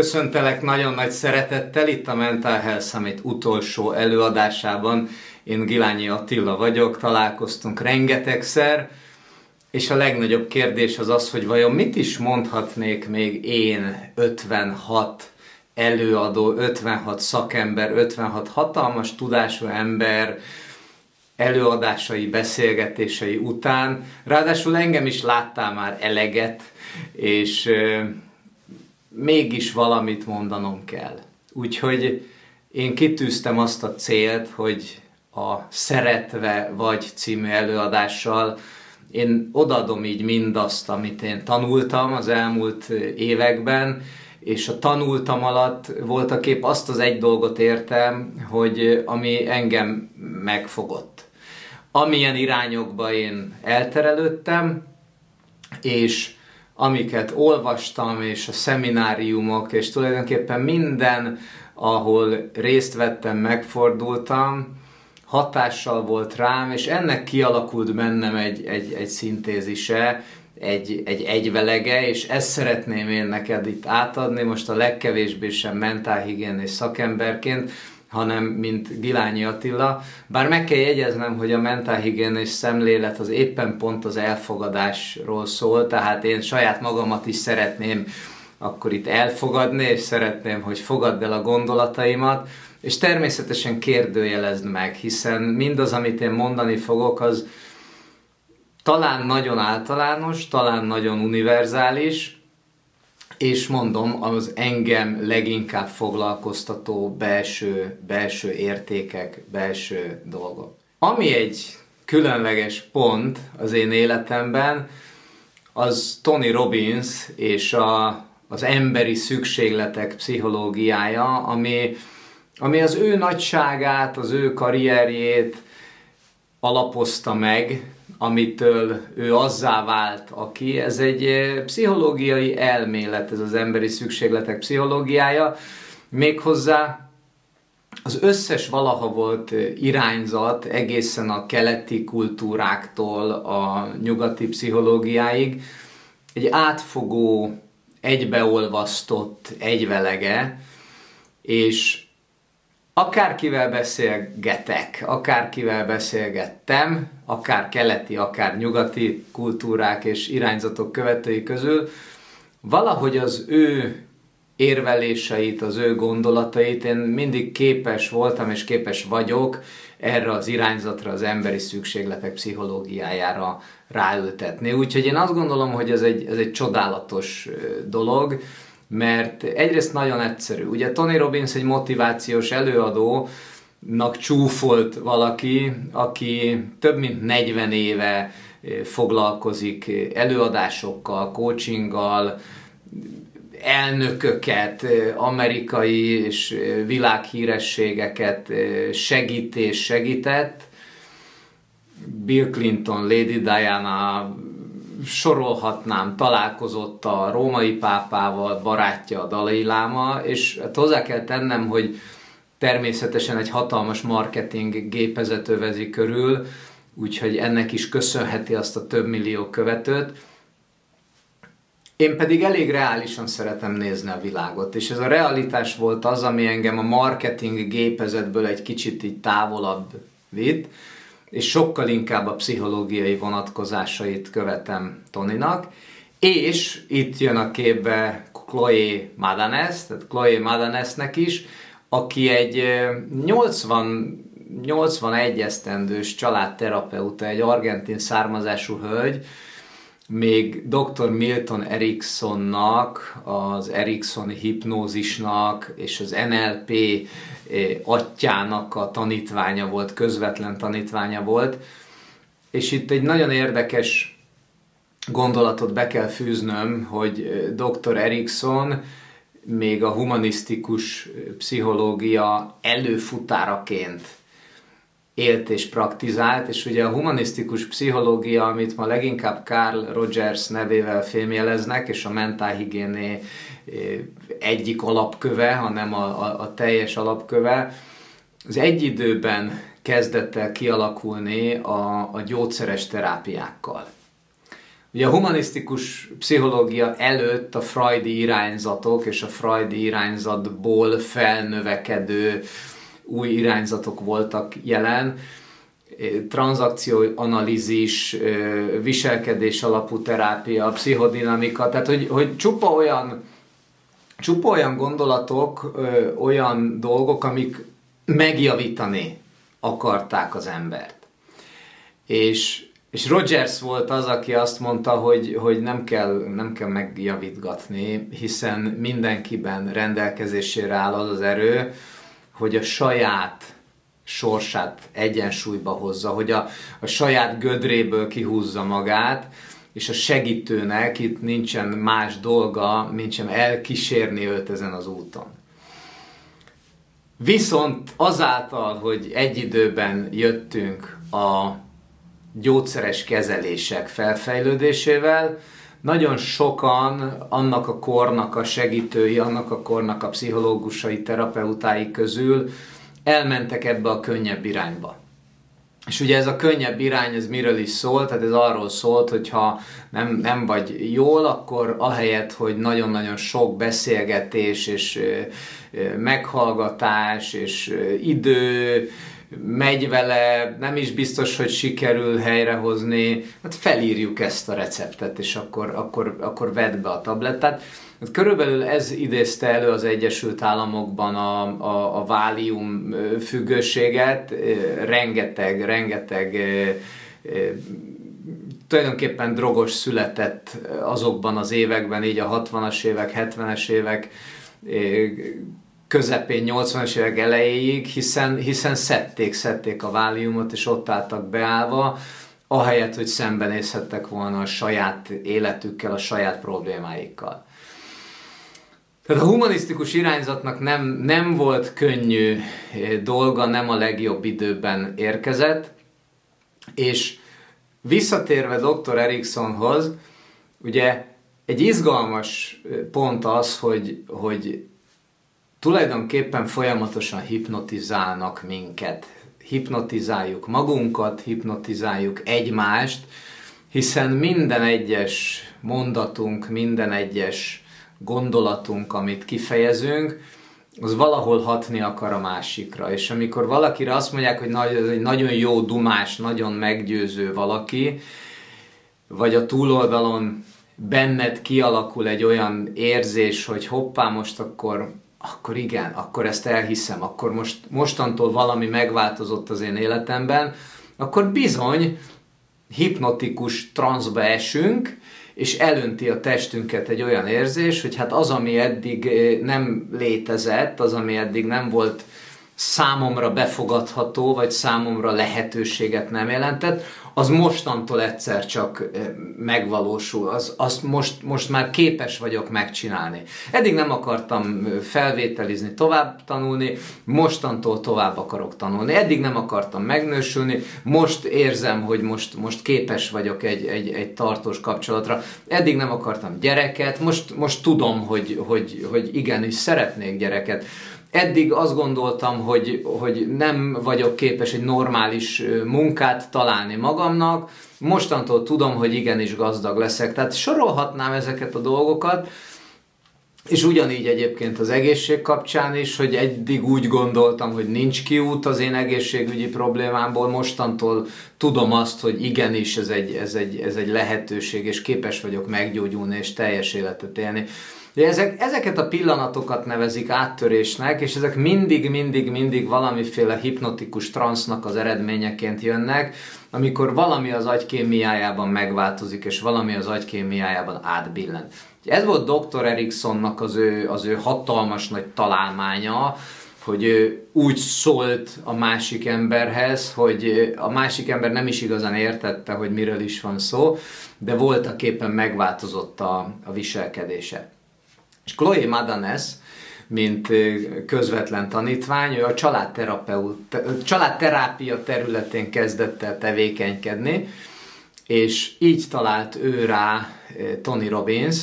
Köszöntelek nagyon nagy szeretettel itt a Mental Health Summit utolsó előadásában. Én Gilányi Attila vagyok, találkoztunk rengetegszer, és a legnagyobb kérdés az az, hogy vajon mit is mondhatnék még én 56 előadó, 56 szakember, 56 hatalmas tudású ember előadásai, beszélgetései után. Ráadásul engem is láttál már eleget, és mégis valamit mondanom kell. Úgyhogy én kitűztem azt a célt, hogy a Szeretve vagy című előadással én odadom így mindazt, amit én tanultam az elmúlt években, és a tanultam alatt voltak épp azt az egy dolgot értem, hogy ami engem megfogott. Amilyen irányokba én elterelődtem, és amiket olvastam, és a szemináriumok, és tulajdonképpen minden, ahol részt vettem, megfordultam, hatással volt rám, és ennek kialakult bennem egy, egy, egy szintézise, egy, egy egyvelege, és ezt szeretném én neked itt átadni, most a legkevésbé sem mentálhigiénés szakemberként, hanem mint Gilányi Attila. Bár meg kell jegyeznem, hogy a mentálhigiénés szemlélet az éppen pont az elfogadásról szól, tehát én saját magamat is szeretném akkor itt elfogadni, és szeretném, hogy fogadd el a gondolataimat, és természetesen kérdőjelezd meg, hiszen mindaz, amit én mondani fogok, az talán nagyon általános, talán nagyon univerzális, és mondom, az engem leginkább foglalkoztató belső, belső értékek, belső dolgok. Ami egy különleges pont az én életemben, az Tony Robbins és a, az emberi szükségletek pszichológiája, ami, ami az ő nagyságát, az ő karrierjét alapozta meg, amitől ő azzá vált, aki. Ez egy eh, pszichológiai elmélet, ez az emberi szükségletek pszichológiája. Méghozzá az összes valaha volt eh, irányzat egészen a keleti kultúráktól a nyugati pszichológiáig egy átfogó, egybeolvasztott egyvelege, és akárkivel beszélgetek, akárkivel beszélgettem, akár keleti, akár nyugati kultúrák és irányzatok követői közül, valahogy az ő érveléseit, az ő gondolatait én mindig képes voltam és képes vagyok erre az irányzatra, az emberi szükségletek pszichológiájára ráültetni. Úgyhogy én azt gondolom, hogy ez egy, ez egy csodálatos dolog, mert egyrészt nagyon egyszerű. Ugye Tony Robbins egy motivációs előadó, nak csúfolt valaki, aki több mint 40 éve eh, foglalkozik előadásokkal, coachinggal, elnököket, eh, amerikai és eh, világhírességeket segít és segített. Bill Clinton, Lady Diana, sorolhatnám, találkozott a római pápával, barátja a Dalai Láma, és hát hozzá kell tennem, hogy természetesen egy hatalmas marketing gépezet övezi körül, úgyhogy ennek is köszönheti azt a több millió követőt. Én pedig elég reálisan szeretem nézni a világot, és ez a realitás volt az, ami engem a marketing gépezetből egy kicsit így távolabb vitt, és sokkal inkább a pszichológiai vonatkozásait követem Toninak, és itt jön a képbe Chloe Madanes, tehát Chloe Madanesnek is, aki egy 80 81 esztendős családterapeuta, egy argentin származású hölgy, még dr. Milton Ericksonnak, az Ericksoni hipnózisnak és az NLP atyának a tanítványa volt, közvetlen tanítványa volt. És itt egy nagyon érdekes gondolatot be kell fűznöm, hogy dr. Erickson még a humanisztikus pszichológia előfutáraként élt és praktizált, és ugye a humanisztikus pszichológia, amit ma leginkább Carl Rogers nevével fémjeleznek, és a mentálhigiéné egyik alapköve, hanem a, a, a teljes alapköve, az egy időben kezdett el kialakulni a, a gyógyszeres terápiákkal. Ugye a humanisztikus pszichológia előtt a freudi irányzatok és a freudi irányzatból felnövekedő új irányzatok voltak jelen, tranzakcióanalízis, viselkedés alapú terápia, pszichodinamika, tehát hogy, hogy csupa olyan csupa olyan gondolatok, olyan dolgok, amik megjavítani akarták az embert. És, és Rogers volt az, aki azt mondta, hogy, hogy nem, kell, nem kell megjavítgatni, hiszen mindenkiben rendelkezésére áll az az erő, hogy a saját sorsát egyensúlyba hozza, hogy a, a saját gödréből kihúzza magát, és a segítőnek itt nincsen más dolga, mint sem elkísérni őt ezen az úton. Viszont azáltal, hogy egy időben jöttünk a gyógyszeres kezelések felfejlődésével, nagyon sokan annak a kornak a segítői, annak a kornak a pszichológusai, terapeutái közül elmentek ebbe a könnyebb irányba. És ugye ez a könnyebb irány, ez miről is szólt? Tehát ez arról szólt, hogy ha nem, nem vagy jól, akkor ahelyett, hogy nagyon-nagyon sok beszélgetés és meghallgatás és idő megy vele, nem is biztos, hogy sikerül helyrehozni, hát felírjuk ezt a receptet, és akkor, akkor, akkor vedd be a tablettát. Hát körülbelül ez idézte elő az Egyesült Államokban a, a, a válium függőséget, rengeteg, rengeteg tulajdonképpen drogos született azokban az években, így a 60-as évek, 70-es évek közepén, 80-as évek elejéig, hiszen, hiszen szedték, szedték a váliumot, és ott álltak beállva, ahelyett, hogy szembenézhettek volna a saját életükkel, a saját problémáikkal. Tehát a humanisztikus irányzatnak nem, nem volt könnyű eh, dolga, nem a legjobb időben érkezett, és visszatérve dr. Eriksonhoz, ugye egy izgalmas eh, pont az, hogy, hogy tulajdonképpen folyamatosan hipnotizálnak minket. Hipnotizáljuk magunkat, hipnotizáljuk egymást, hiszen minden egyes mondatunk, minden egyes gondolatunk, amit kifejezünk, az valahol hatni akar a másikra. És amikor valakire azt mondják, hogy ez egy nagyon jó dumás, nagyon meggyőző valaki, vagy a túloldalon benned kialakul egy olyan érzés, hogy hoppá, most akkor, akkor igen, akkor ezt elhiszem, akkor most, mostantól valami megváltozott az én életemben, akkor bizony hipnotikus transzba esünk, és elönti a testünket egy olyan érzés, hogy hát az, ami eddig eh, nem létezett, az, ami eddig nem volt számomra befogadható, vagy számomra lehetőséget nem jelentett, az mostantól egyszer csak megvalósul, az, azt most, most már képes vagyok megcsinálni. Eddig nem akartam felvételizni, tovább tanulni, mostantól tovább akarok tanulni. Eddig nem akartam megnősülni, most érzem, hogy most, most képes vagyok egy, egy, egy tartós kapcsolatra. Eddig nem akartam gyereket, most, most tudom, hogy, hogy, hogy igenis szeretnék gyereket eddig azt gondoltam, hogy, hogy nem vagyok képes egy normális munkát találni magamnak, mostantól tudom, hogy igenis gazdag leszek. Tehát sorolhatnám ezeket a dolgokat, és ugyanígy egyébként az egészség kapcsán is, hogy eddig úgy gondoltam, hogy nincs kiút az én egészségügyi problémámból, mostantól tudom azt, hogy igenis ez egy, ez egy, ez egy lehetőség, és képes vagyok meggyógyulni és teljes életet élni. De ezek, ezeket a pillanatokat nevezik áttörésnek, és ezek mindig, mindig, mindig valamiféle hipnotikus transznak az eredményeként jönnek, amikor valami az agykémiájában megváltozik, és valami az agykémiájában átbillen. Ez volt Dr. Eriksonnak az ő, az ő hatalmas nagy találmánya, hogy ő úgy szólt a másik emberhez, hogy a másik ember nem is igazán értette, hogy miről is van szó, de voltak éppen megváltozott a, a viselkedése. És Chloe Madanes, mint közvetlen tanítvány, ő a családterápia területén kezdett el tevékenykedni, és így talált ő rá Tony Robbins,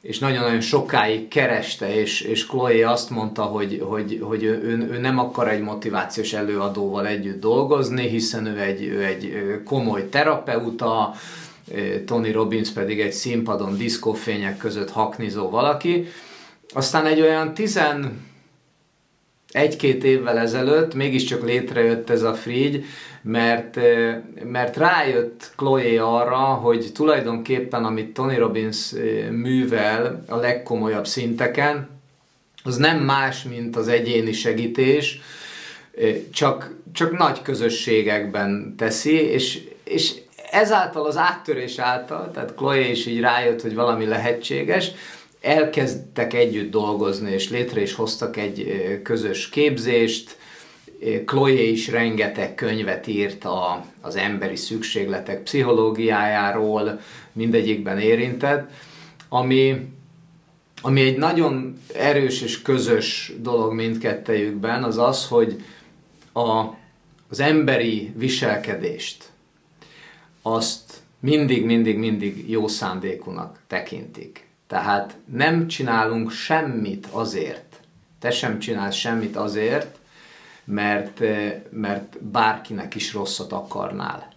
és nagyon-nagyon sokáig kereste, és, és Chloe azt mondta, hogy, hogy, hogy ő, ő nem akar egy motivációs előadóval együtt dolgozni, hiszen ő egy, ő egy komoly terapeuta, Tony Robbins pedig egy színpadon diszkófények között haknizó valaki. Aztán egy olyan tizen egy-két évvel ezelőtt mégiscsak létrejött ez a frigy, mert, mert rájött Chloe arra, hogy tulajdonképpen amit Tony Robbins művel a legkomolyabb szinteken, az nem más, mint az egyéni segítés, csak, csak nagy közösségekben teszi, és, és ezáltal az áttörés által, tehát Chloe is így rájött, hogy valami lehetséges, elkezdtek együtt dolgozni, és létre is hoztak egy közös képzést. Chloe is rengeteg könyvet írt a, az emberi szükségletek pszichológiájáról, mindegyikben érintett, ami, ami egy nagyon erős és közös dolog mindkettejükben, az az, hogy a, az emberi viselkedést, azt mindig, mindig, mindig jó szándékúnak tekintik. Tehát nem csinálunk semmit azért, te sem csinálsz semmit azért, mert, mert bárkinek is rosszat akarnál.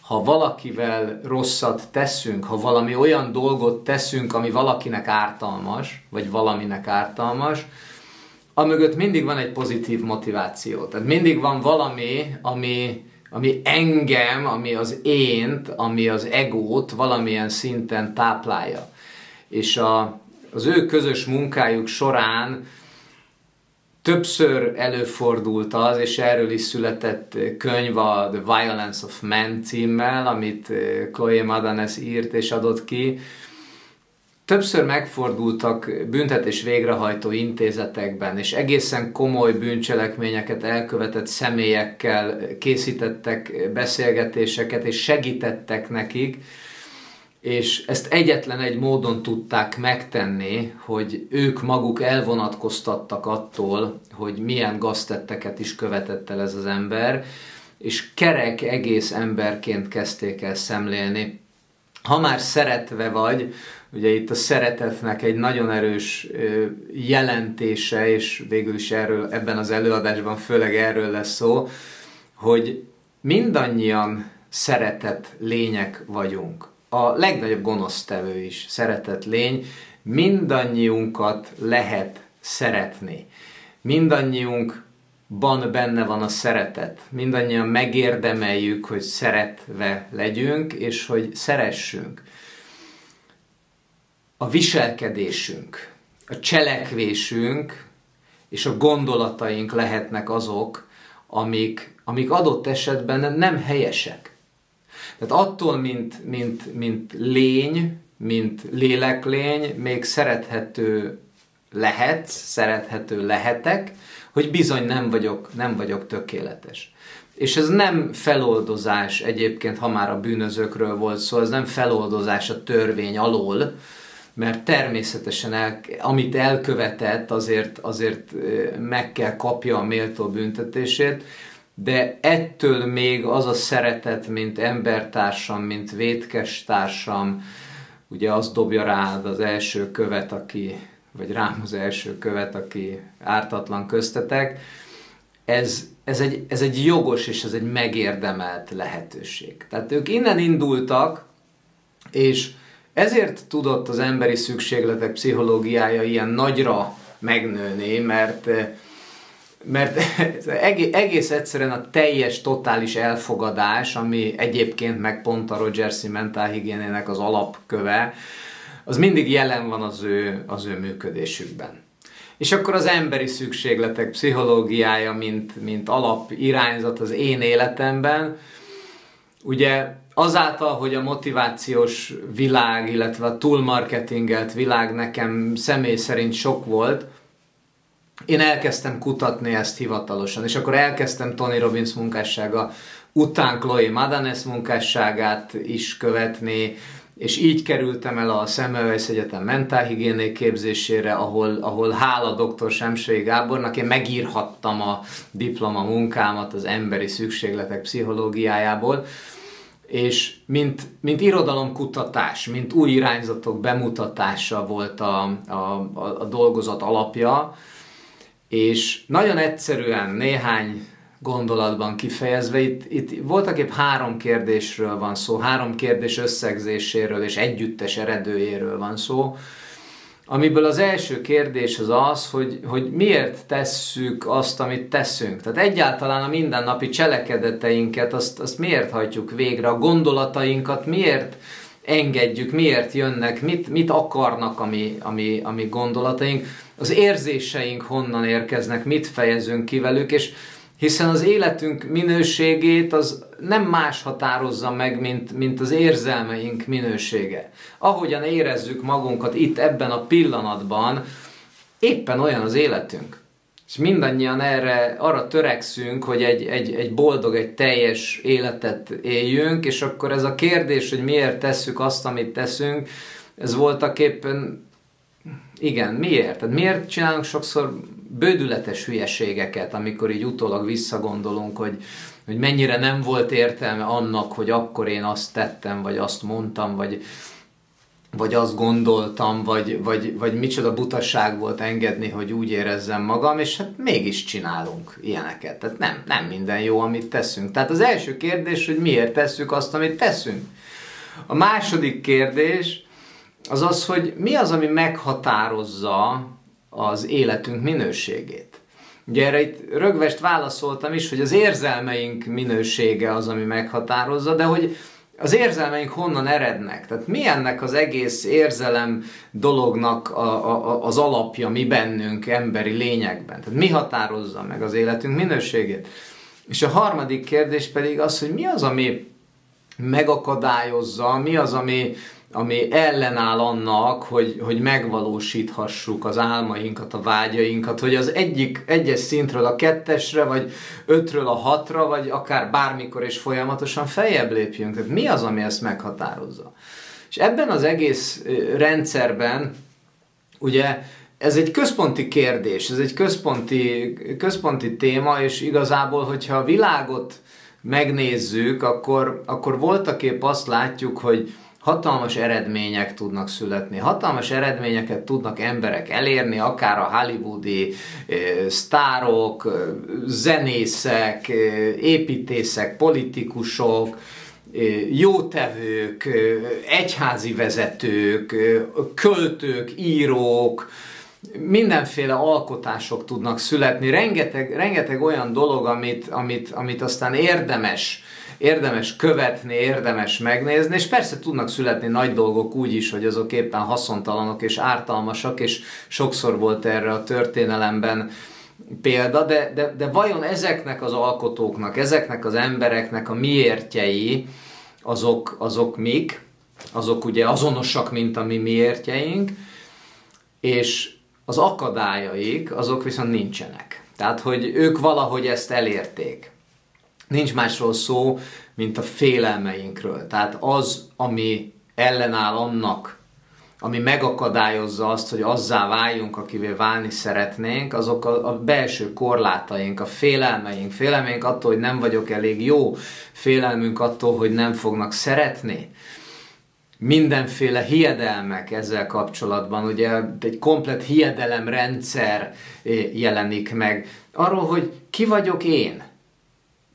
Ha valakivel rosszat teszünk, ha valami olyan dolgot teszünk, ami valakinek ártalmas, vagy valaminek ártalmas, amögött mindig van egy pozitív motiváció. Tehát mindig van valami, ami, ami engem, ami az ént, ami az egót valamilyen szinten táplálja és a, az ő közös munkájuk során többször előfordult az, és erről is született könyv a The Violence of Man címmel, amit Chloe Madanes írt és adott ki. Többször megfordultak büntetés végrehajtó intézetekben, és egészen komoly bűncselekményeket elkövetett személyekkel készítettek beszélgetéseket, és segítettek nekik, és ezt egyetlen egy módon tudták megtenni, hogy ők maguk elvonatkoztattak attól, hogy milyen gaztetteket is követett el ez az ember, és kerek egész emberként kezdték el szemlélni. Ha már szeretve vagy, ugye itt a szeretetnek egy nagyon erős jelentése, és végül is erről ebben az előadásban főleg erről lesz szó, hogy mindannyian szeretett lények vagyunk a legnagyobb gonosztevő is szeretett lény, mindannyiunkat lehet szeretni. Mindannyiunkban benne van a szeretet. Mindannyian megérdemeljük, hogy szeretve legyünk, és hogy szeressünk. A viselkedésünk, a cselekvésünk és a gondolataink lehetnek azok, amik, amik adott esetben nem helyesek tehát attól, mint, mint, mint lény, mint léleklény, még szerethető lehet, szerethető lehetek, hogy bizony nem vagyok, nem vagyok tökéletes. És ez nem feloldozás egyébként, ha már a bűnözőkről volt szó, ez nem feloldozás a törvény alól, mert természetesen el, amit elkövetett, azért, azért meg kell kapja a méltó büntetését, de ettől még az a szeretet, mint embertársam, mint vétkes társam, ugye az dobja rád az első követ, aki, vagy rám az első követ, aki ártatlan köztetek, ez, ez, egy, ez egy jogos és ez egy megérdemelt lehetőség. Tehát ők innen indultak, és ezért tudott az emberi szükségletek pszichológiája ilyen nagyra megnőni, mert mert egész egyszerűen a teljes, totális elfogadás, ami egyébként meg pont a Rogersi mentálhigiénének az alapköve, az mindig jelen van az ő, az ő működésükben. És akkor az emberi szükségletek pszichológiája, mint, mint alap irányzat az én életemben, ugye azáltal, hogy a motivációs világ, illetve a túlmarketingelt világ nekem személy szerint sok volt, én elkezdtem kutatni ezt hivatalosan, és akkor elkezdtem Tony Robbins munkássága után Chloe Madanes munkásságát is követni, és így kerültem el a Semmelweis Egyetem mentálhigiéné képzésére, ahol, ahol hála dr. Semsői Gábornak én megírhattam a diploma munkámat az emberi szükségletek pszichológiájából, és mint, mint irodalomkutatás, mint új irányzatok bemutatása volt a, a, a, dolgozat alapja, és nagyon egyszerűen néhány gondolatban kifejezve. Itt, itt voltak épp három kérdésről van szó, három kérdés összegzéséről és együttes eredőjéről van szó, amiből az első kérdés az az, hogy, hogy miért tesszük azt, amit teszünk. Tehát egyáltalán a mindennapi cselekedeteinket, azt, azt miért hajtjuk végre, a gondolatainkat miért engedjük, miért jönnek, mit, mit akarnak a mi, a, mi, a mi gondolataink, az érzéseink honnan érkeznek, mit fejezünk ki velük, és hiszen az életünk minőségét az nem más határozza meg, mint, mint az érzelmeink minősége. Ahogyan érezzük magunkat itt ebben a pillanatban, éppen olyan az életünk. És mindannyian erre, arra törekszünk, hogy egy, egy, egy boldog, egy teljes életet éljünk, és akkor ez a kérdés, hogy miért tesszük azt, amit teszünk, ez voltak éppen, igen, miért? Tehát miért csinálunk sokszor bődületes hülyeségeket, amikor így utólag visszagondolunk, hogy, hogy mennyire nem volt értelme annak, hogy akkor én azt tettem, vagy azt mondtam, vagy, vagy azt gondoltam, vagy, vagy, vagy micsoda butaság volt engedni, hogy úgy érezzem magam, és hát mégis csinálunk ilyeneket. Tehát nem, nem minden jó, amit teszünk. Tehát az első kérdés, hogy miért tesszük azt, amit teszünk. A második kérdés az az, hogy mi az, ami meghatározza az életünk minőségét. Ugye erre itt rögvest válaszoltam is, hogy az érzelmeink minősége az, ami meghatározza, de hogy az érzelmeink honnan erednek? Tehát mi ennek az egész érzelem dolognak a, a, az alapja mi bennünk, emberi lényekben? Tehát mi határozza meg az életünk minőségét? És a harmadik kérdés pedig az, hogy mi az, ami megakadályozza, mi az, ami ami ellenáll annak, hogy, hogy megvalósíthassuk az álmainkat, a vágyainkat, hogy az egyik egyes szintről a kettesre, vagy ötről a hatra, vagy akár bármikor és folyamatosan feljebb lépjünk. Tehát mi az, ami ezt meghatározza? És ebben az egész rendszerben, ugye, ez egy központi kérdés, ez egy központi, központi téma, és igazából, hogyha a világot megnézzük, akkor, akkor voltak épp azt látjuk, hogy hatalmas eredmények tudnak születni, hatalmas eredményeket tudnak emberek elérni, akár a hollywoodi e, sztárok, e, zenészek, e, építészek, politikusok, jótevők, egyházi vezetők, költők, írók, mindenféle alkotások tudnak születni, rengeteg, rengeteg olyan dolog, amit, amit, amit aztán érdemes érdemes követni, érdemes megnézni, és persze tudnak születni nagy dolgok úgy is, hogy azok éppen haszontalanok és ártalmasak, és sokszor volt erre a történelemben példa, de, de, de vajon ezeknek az alkotóknak, ezeknek az embereknek a miértjei, azok, azok mik? Azok ugye azonosak, mint a mi miértjeink, és az akadályaik, azok viszont nincsenek. Tehát, hogy ők valahogy ezt elérték nincs másról szó, mint a félelmeinkről. Tehát az, ami ellenáll annak, ami megakadályozza azt, hogy azzá váljunk, akivel válni szeretnénk, azok a, a belső korlátaink, a félelmeink, félelmeink attól, hogy nem vagyok elég jó, félelmünk attól, hogy nem fognak szeretni, mindenféle hiedelmek ezzel kapcsolatban, ugye egy komplet hiedelemrendszer eh, jelenik meg, arról, hogy ki vagyok én,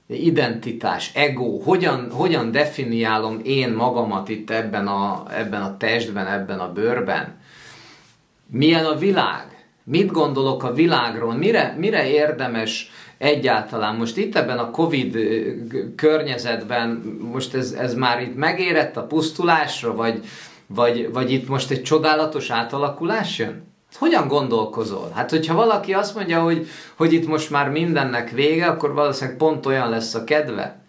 identitás, ego, hogyan, hogyan definiálom én magamat itt ebben a, ebben a testben, ebben a bőrben. Milyen a világ? Mit gondolok a világról? Mire, mire érdemes egyáltalán? Most itt ebben a Covid környezetben, most ez, ez már itt megérett a pusztulásra, vagy, vagy, vagy itt most egy csodálatos átalakulás jön? Hogyan gondolkozol? Hát, hogyha valaki azt mondja, hogy, hogy itt most már mindennek vége, akkor valószínűleg pont olyan lesz a kedve.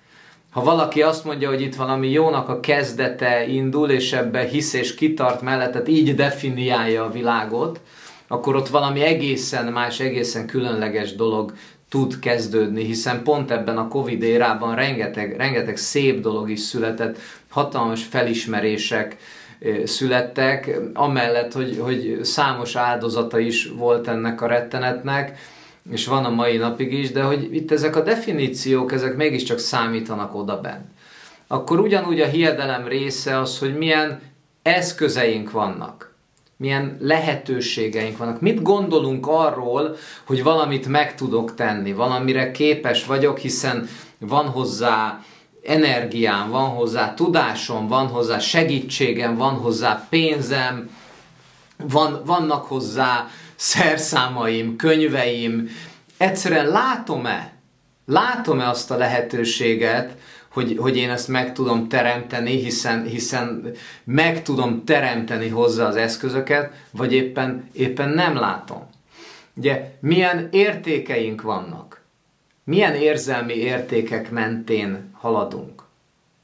Ha valaki azt mondja, hogy itt valami jónak a kezdete indul, és ebbe hisz és kitart mellettet, így definiálja a világot, akkor ott valami egészen más, egészen különleges dolog tud kezdődni, hiszen pont ebben a Covid érában rengeteg, rengeteg szép dolog is született, hatalmas felismerések, születtek, amellett, hogy, hogy számos áldozata is volt ennek a rettenetnek, és van a mai napig is, de hogy itt ezek a definíciók, ezek mégiscsak számítanak oda bent. Akkor ugyanúgy a hiedelem része az, hogy milyen eszközeink vannak. milyen lehetőségeink vannak. Mit gondolunk arról, hogy valamit meg tudok tenni, valamire képes vagyok, hiszen van hozzá energiám, van hozzá tudásom, van hozzá segítségem, van hozzá pénzem, van, vannak hozzá szerszámaim, könyveim. Egyszerűen látom-e, látom-e azt a lehetőséget, hogy, hogy én ezt meg tudom teremteni, hiszen, hiszen meg tudom teremteni hozzá az eszközöket, vagy éppen, éppen nem látom. Ugye, milyen értékeink vannak? Milyen érzelmi értékek mentén haladunk?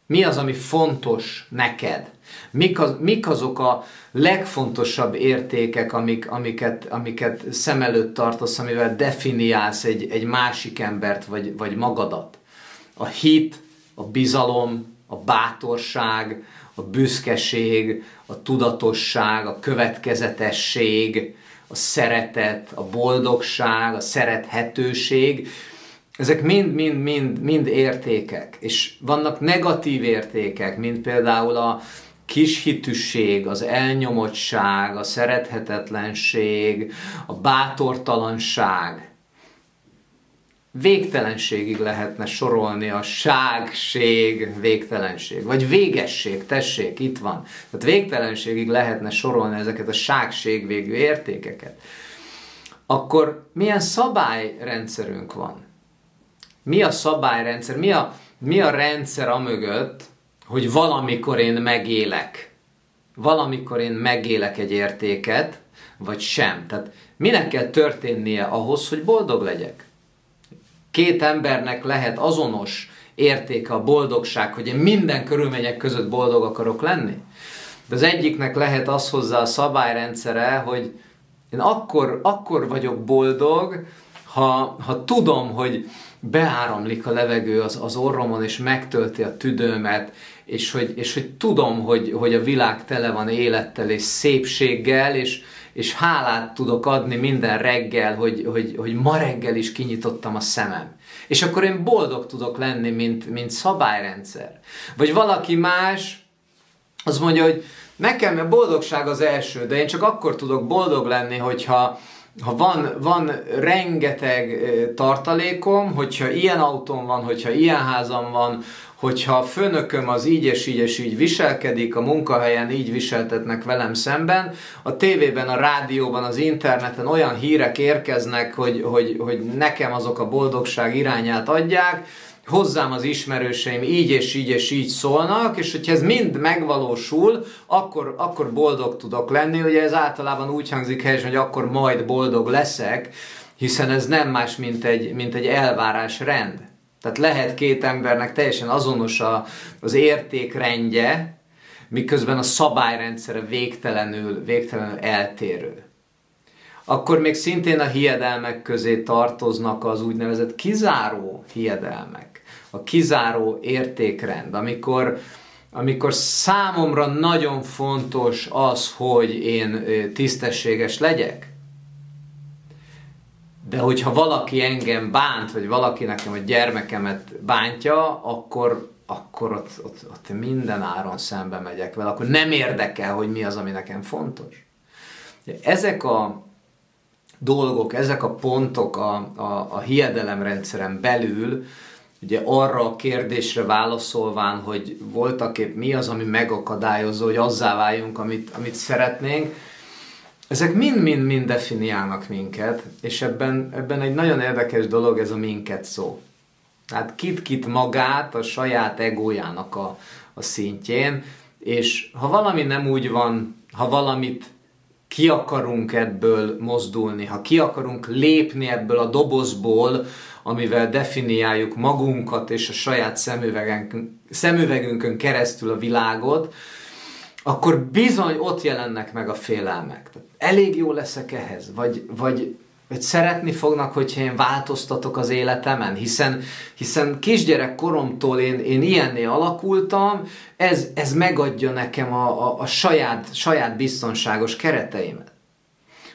Mi az, ami fontos neked? Mik, az, mik azok a legfontosabb értékek, amik, amiket, amiket szem előtt tartasz, amivel definiálsz egy, egy másik embert vagy, vagy magadat? A hit, a bizalom, a bátorság, a büszkeség, a tudatosság, a következetesség, a szeretet, a boldogság, a szerethetőség, ezek mind, mind, mind, mind értékek, és vannak negatív értékek, mint például a kishitűség, az elnyomottság, a szerethetetlenség, a bátortalanság, végtelenségig lehetne sorolni a ságség, végtelenség, vagy végesség, tessék, itt van. Tehát végtelenségig lehetne sorolni ezeket a ságség végű értékeket. Akkor milyen szabályrendszerünk van? Mi a szabályrendszer? Mi a, mi a rendszer amögött, hogy valamikor én megélek? Valamikor én megélek egy értéket, vagy sem. Tehát minek kell történnie ahhoz, hogy boldog legyek? Két embernek lehet azonos értéke a boldogság, hogy én minden körülmények között boldog akarok lenni. De az egyiknek lehet az hozzá a szabályrendszere, hogy én akkor, akkor vagyok boldog, ha, ha tudom, hogy beáramlik a levegő az, az orromon, és megtölti a tüdőmet, és hogy, és hogy tudom, hogy, hogy a világ tele van élettel és szépséggel, és, és hálát tudok adni minden reggel, hogy, hogy, hogy ma reggel is kinyitottam a szemem. És akkor én boldog tudok lenni, mint, mint szabályrendszer. Vagy valaki más az mondja, hogy nekem a boldogság az első, de én csak akkor tudok boldog lenni, hogyha, ha van, van rengeteg tartalékom, hogyha ilyen autóm van, hogyha ilyen házam van, hogyha a főnököm az így és így és így viselkedik, a munkahelyen így viseltetnek velem szemben, a tévében, a rádióban, az interneten olyan hírek érkeznek, hogy, hogy, hogy nekem azok a boldogság irányát adják, hozzám az ismerőseim így és így és így szólnak, és hogyha ez mind megvalósul, akkor, akkor boldog tudok lenni. Ugye ez általában úgy hangzik helyesen, hogy akkor majd boldog leszek, hiszen ez nem más, mint egy, mint egy elvárás rend. Tehát lehet két embernek teljesen azonos a, az értékrendje, miközben a szabályrendszere végtelenül, végtelenül eltérő. Akkor még szintén a hiedelmek közé tartoznak az úgynevezett kizáró hiedelmek, a kizáró értékrend, amikor, amikor számomra nagyon fontos az, hogy én tisztességes legyek, de hogyha valaki engem bánt, vagy valaki nekem a gyermekemet bántja, akkor, akkor ott, ott, ott minden áron szembe megyek vele, akkor nem érdekel, hogy mi az, ami nekem fontos. Ezek a dolgok, ezek a pontok a, a, a hiedelemrendszeren belül, ugye arra a kérdésre válaszolván, hogy voltak épp mi az, ami megakadályozza, hogy azzá váljunk, amit, amit szeretnénk, ezek mind-mind-mind definiálnak minket, és ebben, ebben egy nagyon érdekes dolog ez a minket szó. Tehát kit-kit magát a saját egójának a, a szintjén, és ha valami nem úgy van, ha valamit ki akarunk ebből mozdulni, ha ki akarunk lépni ebből a dobozból, amivel definiáljuk magunkat és a saját szemüvegünkön, szemüvegünkön keresztül a világot, akkor bizony ott jelennek meg a félelmek. Elég jó leszek ehhez? Vagy, vagy, vagy szeretni fognak, hogyha én változtatok az életemen, hiszen, hiszen kisgyerek koromtól én, én ilyenné alakultam, ez, ez megadja nekem a, a, a saját, saját biztonságos kereteimet.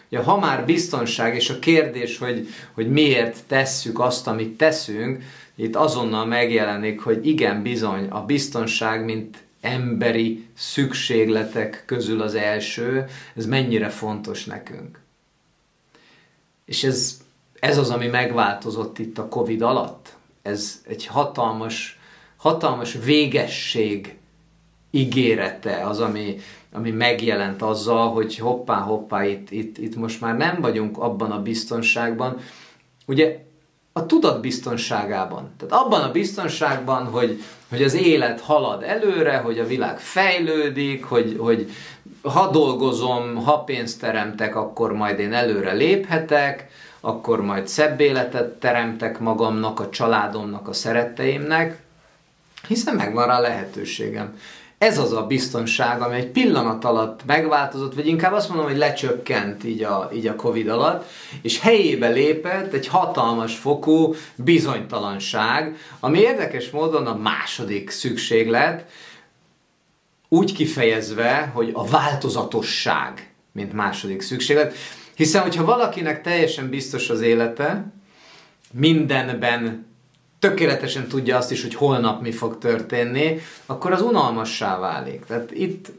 Ugye, ha már biztonság, és a kérdés, hogy, hogy miért tesszük azt, amit teszünk, itt azonnal megjelenik, hogy igen, bizony, a biztonság, mint emberi szükségletek közül az első, ez mennyire fontos nekünk. És ez, ez az, ami megváltozott itt a Covid alatt. Ez egy hatalmas, hatalmas végesség ígérete az, ami, ami megjelent azzal, hogy hoppá, hoppá, itt, itt, itt most már nem vagyunk abban a biztonságban. Ugye a tudat biztonságában. Tehát abban a biztonságban, hogy, hogy az élet halad előre, hogy a világ fejlődik, hogy, hogy ha dolgozom, ha pénzt teremtek, akkor majd én előre léphetek, akkor majd szebb életet teremtek magamnak, a családomnak, a szeretteimnek, hiszen megvan rá lehetőségem. Ez az a biztonság, ami egy pillanat alatt megváltozott, vagy inkább azt mondom, hogy lecsökkent így a, így a Covid alatt, és helyébe lépett egy hatalmas fokú bizonytalanság, ami érdekes módon a második szükséglet, úgy kifejezve, hogy a változatosság, mint második szükséglet. Hiszen, hogyha valakinek teljesen biztos az élete, mindenben tökéletesen tudja azt is, hogy holnap mi fog történni, akkor az unalmassá válik. Tehát itt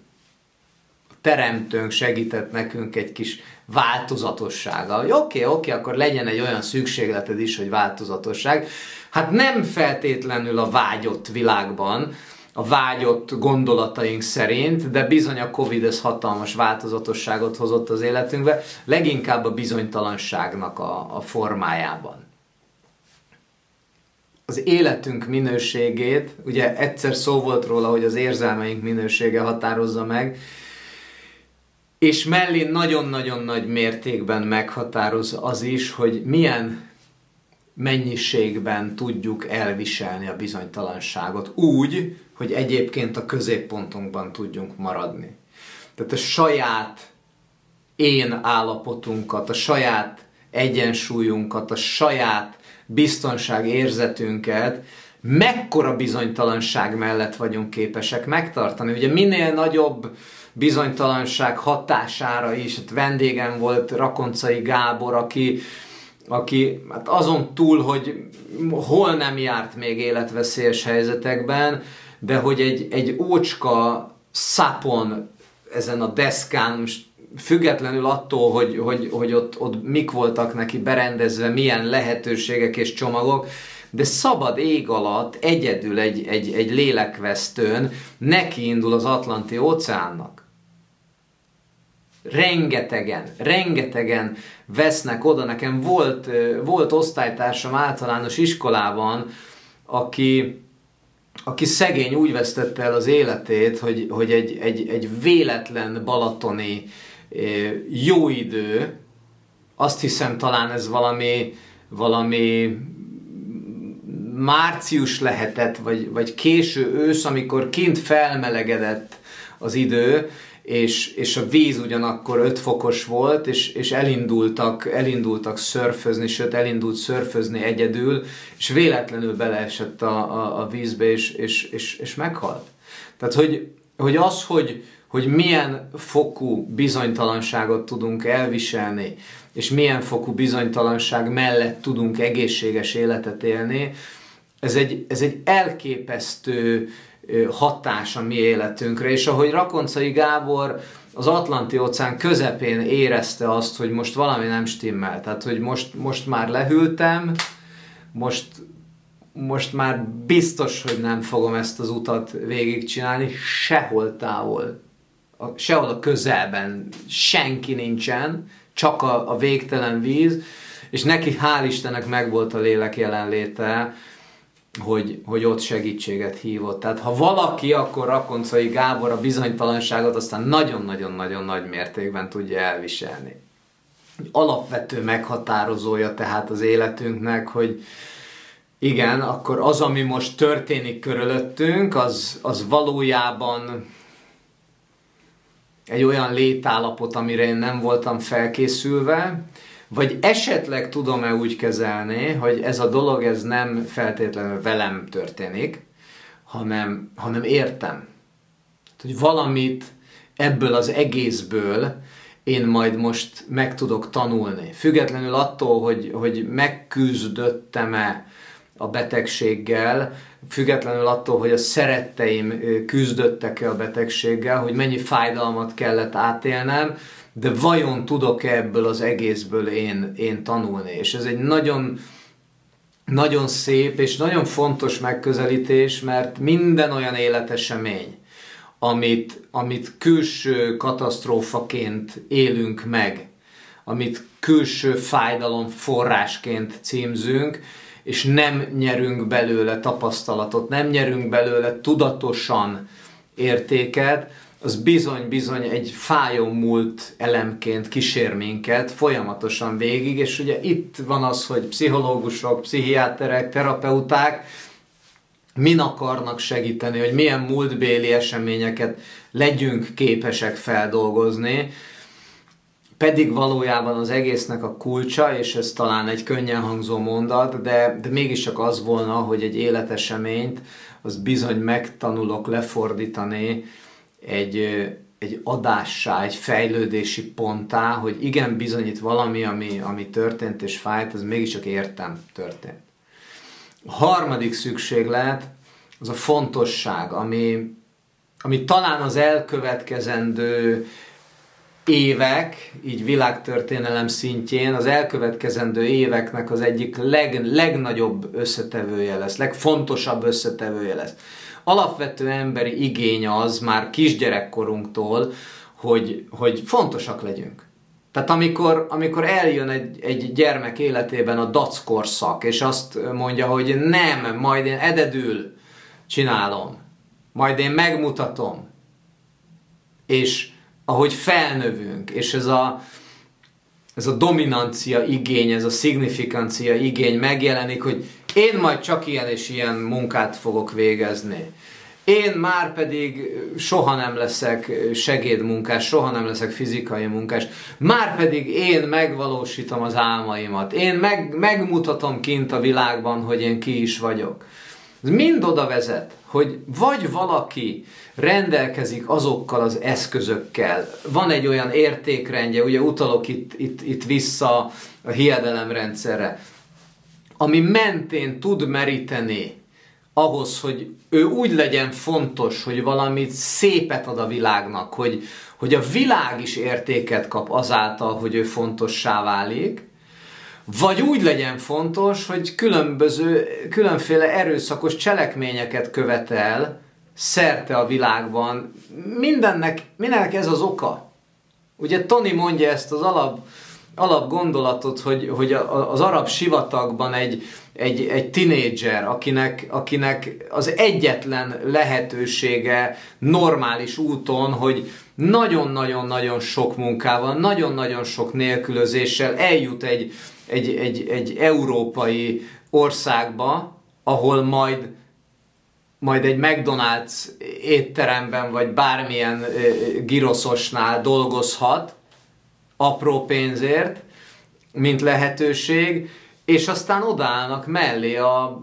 teremtőnk segített nekünk egy kis változatossága. Hogy oké, okay, oké, okay, akkor legyen egy olyan szükségleted is, hogy változatosság. Hát nem feltétlenül a vágyott világban, a vágyott gondolataink szerint, de bizony a Covid ez hatalmas változatosságot hozott az életünkbe, leginkább a bizonytalanságnak a, a formájában az életünk minőségét, ugye egyszer szó volt róla, hogy az érzelmeink minősége határozza meg, és mellé nagyon-nagyon nagy mértékben meghatároz az is, hogy milyen mennyiségben tudjuk elviselni a bizonytalanságot úgy, hogy egyébként a középpontunkban tudjunk maradni. Tehát a saját én állapotunkat, a saját egyensúlyunkat, a saját biztonság érzetünket mekkora bizonytalanság mellett vagyunk képesek megtartani. Ugye minél nagyobb bizonytalanság hatására is, hát vendégem volt Rakoncai Gábor, aki, aki hát azon túl, hogy hol nem járt még életveszélyes helyzetekben, de hogy egy, egy ócska szapon ezen a deszkán, most függetlenül attól, hogy, hogy, hogy ott, ott mik voltak neki berendezve, milyen lehetőségek és csomagok, de szabad ég alatt egyedül egy, egy, egy lélekvesztőn neki indul az Atlanti óceánnak. Rengetegen, rengetegen vesznek oda. Nekem volt, volt osztálytársam általános iskolában, aki, aki szegény úgy vesztette el az életét, hogy, hogy egy, egy, egy véletlen balatoni jó idő, azt hiszem talán ez valami, valami március lehetett, vagy, vagy késő ősz, amikor kint felmelegedett az idő, és, és a víz ugyanakkor 5 fokos volt, és, és elindultak, elindultak szörfözni, sőt elindult szörfözni egyedül, és véletlenül beleesett a, a, a vízbe, és, és, és, és meghalt. Tehát, hogy, hogy az, hogy, hogy milyen fokú bizonytalanságot tudunk elviselni, és milyen fokú bizonytalanság mellett tudunk egészséges életet élni, ez egy, ez egy elképesztő hatás a mi életünkre, és ahogy Rakoncai Gábor az Atlanti óceán közepén érezte azt, hogy most valami nem stimmel, tehát hogy most, most már lehűltem, most, most már biztos, hogy nem fogom ezt az utat végigcsinálni, sehol távol a, sehol a közelben senki nincsen, csak a, a végtelen víz, és neki hál' Istennek megvolt a lélek jelenléte, hogy, hogy ott segítséget hívott. Tehát ha valaki, akkor Rakoncai Gábor a bizonytalanságot aztán nagyon-nagyon-nagyon nagy mértékben tudja elviselni. Alapvető meghatározója tehát az életünknek, hogy igen, akkor az, ami most történik körülöttünk, az, az valójában egy olyan létállapot, amire én nem voltam felkészülve, vagy esetleg tudom-e úgy kezelni, hogy ez a dolog ez nem feltétlenül velem történik, hanem, hanem értem. Hogy valamit ebből az egészből én majd most meg tudok tanulni. Függetlenül attól, hogy, hogy megküzdöttem-e a betegséggel, függetlenül attól, hogy a szeretteim küzdöttek-e a betegséggel, hogy mennyi fájdalmat kellett átélnem, de vajon tudok-e ebből az egészből én, én tanulni? És ez egy nagyon, nagyon szép és nagyon fontos megközelítés, mert minden olyan életesemény, amit, amit külső katasztrófaként élünk meg, amit külső fájdalom forrásként címzünk, és nem nyerünk belőle tapasztalatot, nem nyerünk belőle tudatosan értéket, az bizony-bizony egy fájó múlt elemként kísér minket folyamatosan végig, és ugye itt van az, hogy pszichológusok, pszichiáterek, terapeuták min akarnak segíteni, hogy milyen múltbéli eseményeket legyünk képesek feldolgozni, pedig valójában az egésznek a kulcsa, és ez talán egy könnyen hangzó mondat, de, de mégiscsak az volna, hogy egy életeseményt az bizony megtanulok lefordítani egy, egy adássá, egy fejlődési ponttá, hogy igen, bizony itt valami, ami, ami történt és fájt, az mégiscsak értem történt. A harmadik szükséglet az a fontosság, ami, ami talán az elkövetkezendő évek, így világtörténelem szintjén az elkövetkezendő éveknek az egyik leg, legnagyobb összetevője lesz, legfontosabb összetevője lesz. Alapvető emberi igény az már kisgyerekkorunktól, hogy, hogy fontosak legyünk. Tehát amikor, amikor eljön egy, egy gyermek életében a dackorszak, és azt mondja, hogy nem, majd én ededül csinálom, majd én megmutatom, és ahogy felnövünk, és ez a, ez a dominancia igény, ez a signifikancia igény megjelenik, hogy én majd csak ilyen és ilyen munkát fogok végezni. Én már pedig soha nem leszek segédmunkás, soha nem leszek fizikai munkás, már pedig én megvalósítom az álmaimat, én meg, megmutatom kint a világban, hogy én ki is vagyok. Ez mind oda vezet, hogy vagy valaki rendelkezik azokkal az eszközökkel, van egy olyan értékrendje, ugye utalok itt, itt, itt vissza a hiedelemrendszerre, ami mentén tud meríteni ahhoz, hogy ő úgy legyen fontos, hogy valamit szépet ad a világnak, hogy, hogy a világ is értéket kap azáltal, hogy ő fontossá válik, vagy úgy legyen fontos, hogy különböző, különféle erőszakos cselekményeket követel szerte a világban. Mindennek, mindennek ez az oka. Ugye Tony mondja ezt az alap, alap gondolatot, hogy, hogy az arab sivatagban egy, egy, egy tinédzser, akinek, akinek az egyetlen lehetősége normális úton, hogy nagyon-nagyon-nagyon sok munkával, nagyon-nagyon sok nélkülözéssel eljut egy, egy, egy, egy európai országba, ahol majd majd egy McDonald's étteremben, vagy bármilyen giroszosnál dolgozhat, apró pénzért, mint lehetőség, és aztán odaállnak mellé a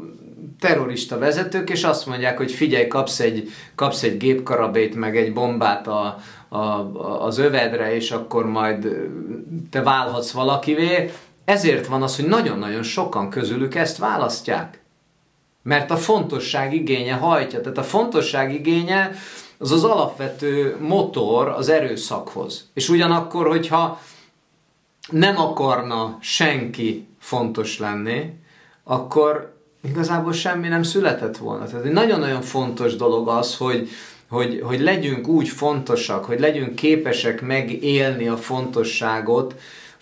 terrorista vezetők, és azt mondják, hogy figyelj, kapsz egy, kapsz egy gépkarabét, meg egy bombát a, a, az övedre, és akkor majd te válhatsz valakivé, ezért van az, hogy nagyon-nagyon sokan közülük ezt választják. Mert a fontosság igénye hajtja. Tehát a fontosság igénye az az alapvető motor az erőszakhoz. És ugyanakkor, hogyha nem akarna senki fontos lenni, akkor igazából semmi nem született volna. Tehát egy nagyon-nagyon fontos dolog az, hogy, hogy, hogy legyünk úgy fontosak, hogy legyünk képesek megélni a fontosságot,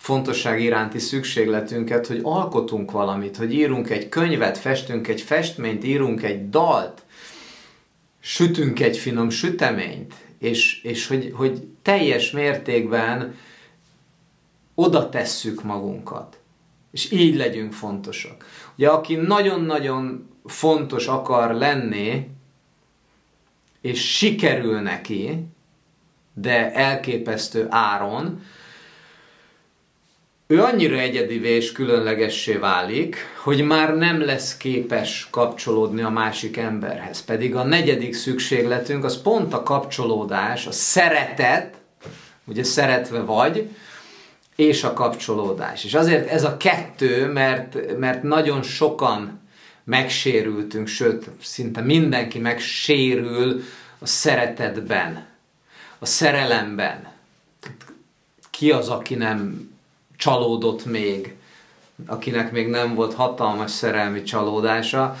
fontosság iránti szükségletünket, hogy alkotunk valamit, hogy írunk egy könyvet, festünk egy festményt, írunk egy dalt, sütünk egy finom süteményt, és, és hogy, hogy teljes mértékben oda tesszük magunkat. És így legyünk fontosak. Ugye aki nagyon-nagyon fontos akar lenni, és sikerül neki, de elképesztő áron, ő annyira egyedivé és különlegessé válik, hogy már nem lesz képes kapcsolódni a másik emberhez. Pedig a negyedik szükségletünk az pont a kapcsolódás, a szeretet, ugye szeretve vagy, és a kapcsolódás. És azért ez a kettő, mert, mert nagyon sokan megsérültünk, sőt, szinte mindenki megsérül a szeretetben, a szerelemben. Ki az, aki nem csalódott még, akinek még nem volt hatalmas szerelmi csalódása.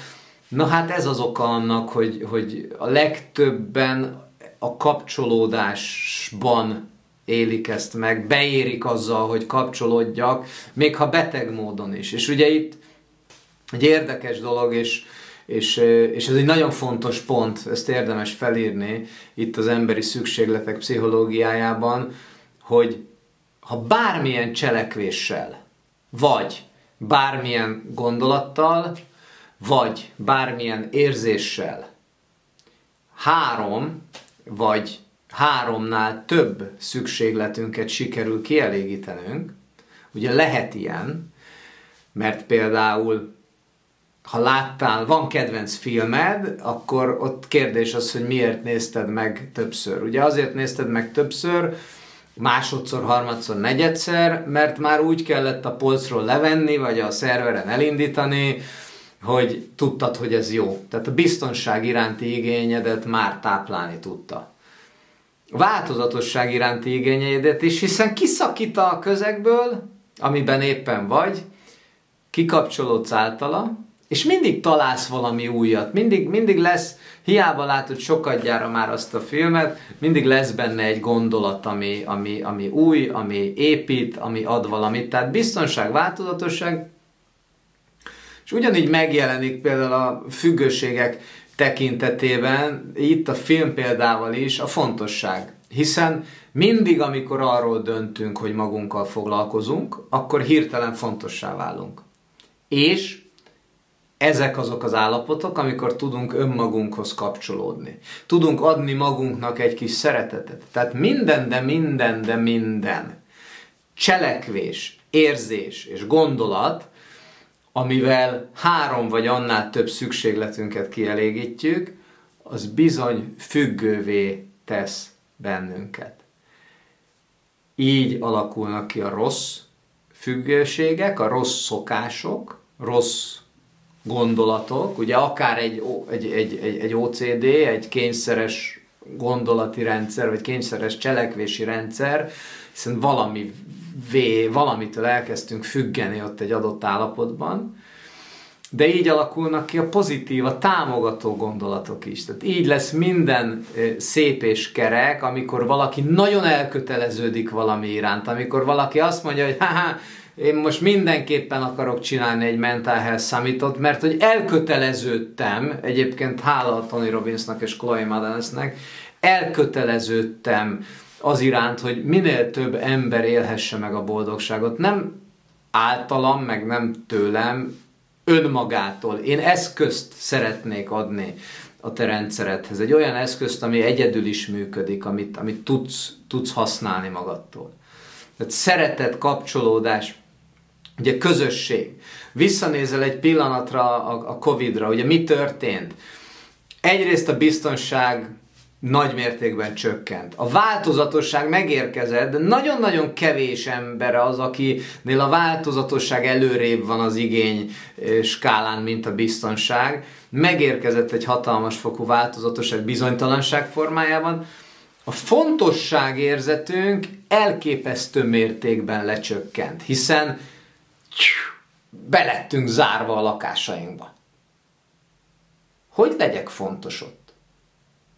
Na hát ez az oka annak, hogy, hogy a legtöbben a kapcsolódásban élik ezt meg, beérik azzal, hogy kapcsolódjak, még ha beteg módon is. És ugye itt egy érdekes dolog, és, és, és ez egy nagyon fontos pont, ezt érdemes felírni itt az emberi szükségletek pszichológiájában, hogy ha bármilyen cselekvéssel, vagy bármilyen gondolattal, vagy bármilyen érzéssel három vagy háromnál több szükségletünket sikerül kielégítenünk, ugye lehet ilyen, mert például ha láttál, van kedvenc filmed, akkor ott kérdés az, hogy miért nézted meg többször. Ugye azért nézted meg többször, másodszor, harmadszor, negyedszer, mert már úgy kellett a polcról levenni, vagy a szerveren elindítani, hogy tudtad, hogy ez jó. Tehát a biztonság iránti igényedet már táplálni tudta. A változatosság iránti igényedet is, hiszen kiszakít a közegből, amiben éppen vagy, kikapcsolódsz általa, és mindig találsz valami újat, mindig, mindig lesz, hiába látod sokat gyára már azt a filmet, mindig lesz benne egy gondolat, ami, ami, ami új, ami épít, ami ad valamit. Tehát biztonság, változatosság, és ugyanígy megjelenik például a függőségek tekintetében, itt a film példával is, a fontosság. Hiszen mindig, amikor arról döntünk, hogy magunkkal foglalkozunk, akkor hirtelen fontossá válunk. És ezek azok az állapotok, amikor tudunk önmagunkhoz kapcsolódni. Tudunk adni magunknak egy kis szeretetet. Tehát minden, de minden, de minden cselekvés, érzés és gondolat, amivel három vagy annál több szükségletünket kielégítjük, az bizony függővé tesz bennünket. Így alakulnak ki a rossz függőségek, a rossz szokások, rossz gondolatok, ugye akár egy, egy, egy, egy, egy OCD, egy kényszeres gondolati rendszer, vagy kényszeres cselekvési rendszer, hiszen valami vé, valamitől elkezdtünk függeni ott egy adott állapotban, de így alakulnak ki a pozitív, a támogató gondolatok is. Tehát így lesz minden szép és kerek, amikor valaki nagyon elköteleződik valami iránt, amikor valaki azt mondja, hogy haha, én most mindenképpen akarok csinálni egy Mental Health Summitot, mert hogy elköteleződtem, egyébként hála a Tony Robbinsnak és Chloe Madensnek, elköteleződtem az iránt, hogy minél több ember élhesse meg a boldogságot. Nem általam, meg nem tőlem, önmagától. Én eszközt szeretnék adni a te rendszeredhez. Egy olyan eszközt, ami egyedül is működik, amit, amit tudsz, tudsz használni magadtól. Tehát szeretet, kapcsolódás, Ugye közösség. Visszanézel egy pillanatra a, a Covid-ra, ugye mi történt? Egyrészt a biztonság nagy mértékben csökkent. A változatosság megérkezett, de nagyon-nagyon kevés ember az, akinél a változatosság előrébb van az igény skálán, mint a biztonság. Megérkezett egy hatalmas fokú változatosság bizonytalanság formájában. A fontosságérzetünk elképesztő mértékben lecsökkent, hiszen belettünk zárva a lakásainkba. Hogy legyek fontos ott?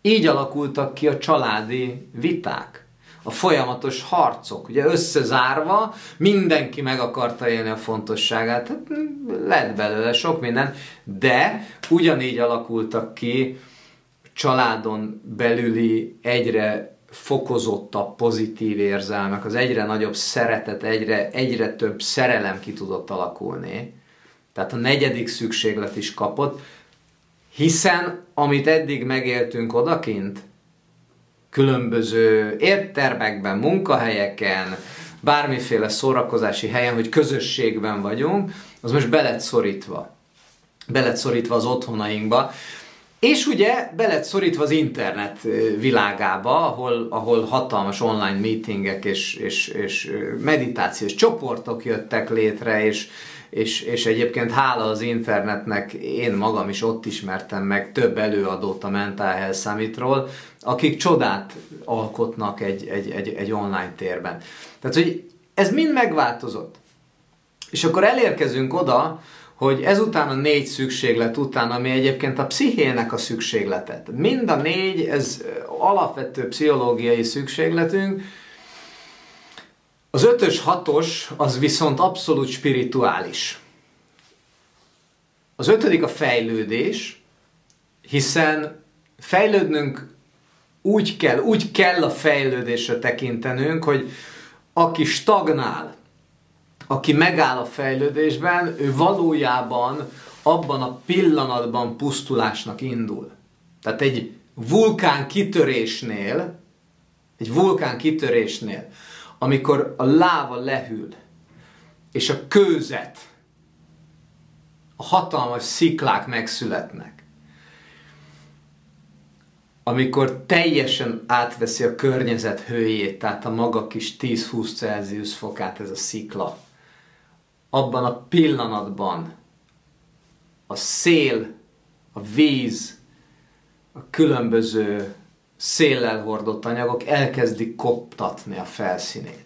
Így alakultak ki a családi viták, a folyamatos harcok, ugye összezárva, mindenki meg akarta élni a fontosságát, hát lett belőle sok minden, de ugyanígy alakultak ki családon belüli egyre fokozottabb pozitív érzelmek, az egyre nagyobb szeretet, egyre, egyre több szerelem ki tudott alakulni. Tehát a negyedik szükséglet is kapott, hiszen amit eddig megéltünk odakint, különböző értermekben, munkahelyeken, bármiféle szórakozási helyen, hogy közösségben vagyunk, az most belet szorítva. Belet szorítva az otthonainkba. És ugye be lett szorítva az internet világába, ahol, ahol hatalmas online meetingek és, és, és meditációs csoportok jöttek létre, és, és, és egyébként hála az internetnek én magam is ott ismertem meg több előadót a Mental Health Summitról, akik csodát alkotnak egy, egy, egy, egy online térben. Tehát, hogy ez mind megváltozott. És akkor elérkezünk oda, hogy ezután a négy szükséglet után, ami egyébként a pszichének a szükségletet, mind a négy, ez alapvető pszichológiai szükségletünk, az ötös, hatos az viszont abszolút spirituális. Az ötödik a fejlődés, hiszen fejlődnünk úgy kell, úgy kell a fejlődésre tekintenünk, hogy aki stagnál, aki megáll a fejlődésben, ő valójában abban a pillanatban pusztulásnak indul. Tehát egy vulkán kitörésnél, egy vulkán kitörésnél, amikor a láva lehűl, és a kőzet, a hatalmas sziklák megszületnek, amikor teljesen átveszi a környezet hőjét, tehát a maga kis 10-20 Celsius fokát ez a szikla, abban a pillanatban a szél, a víz, a különböző széllel hordott anyagok elkezdik koptatni a felszínét.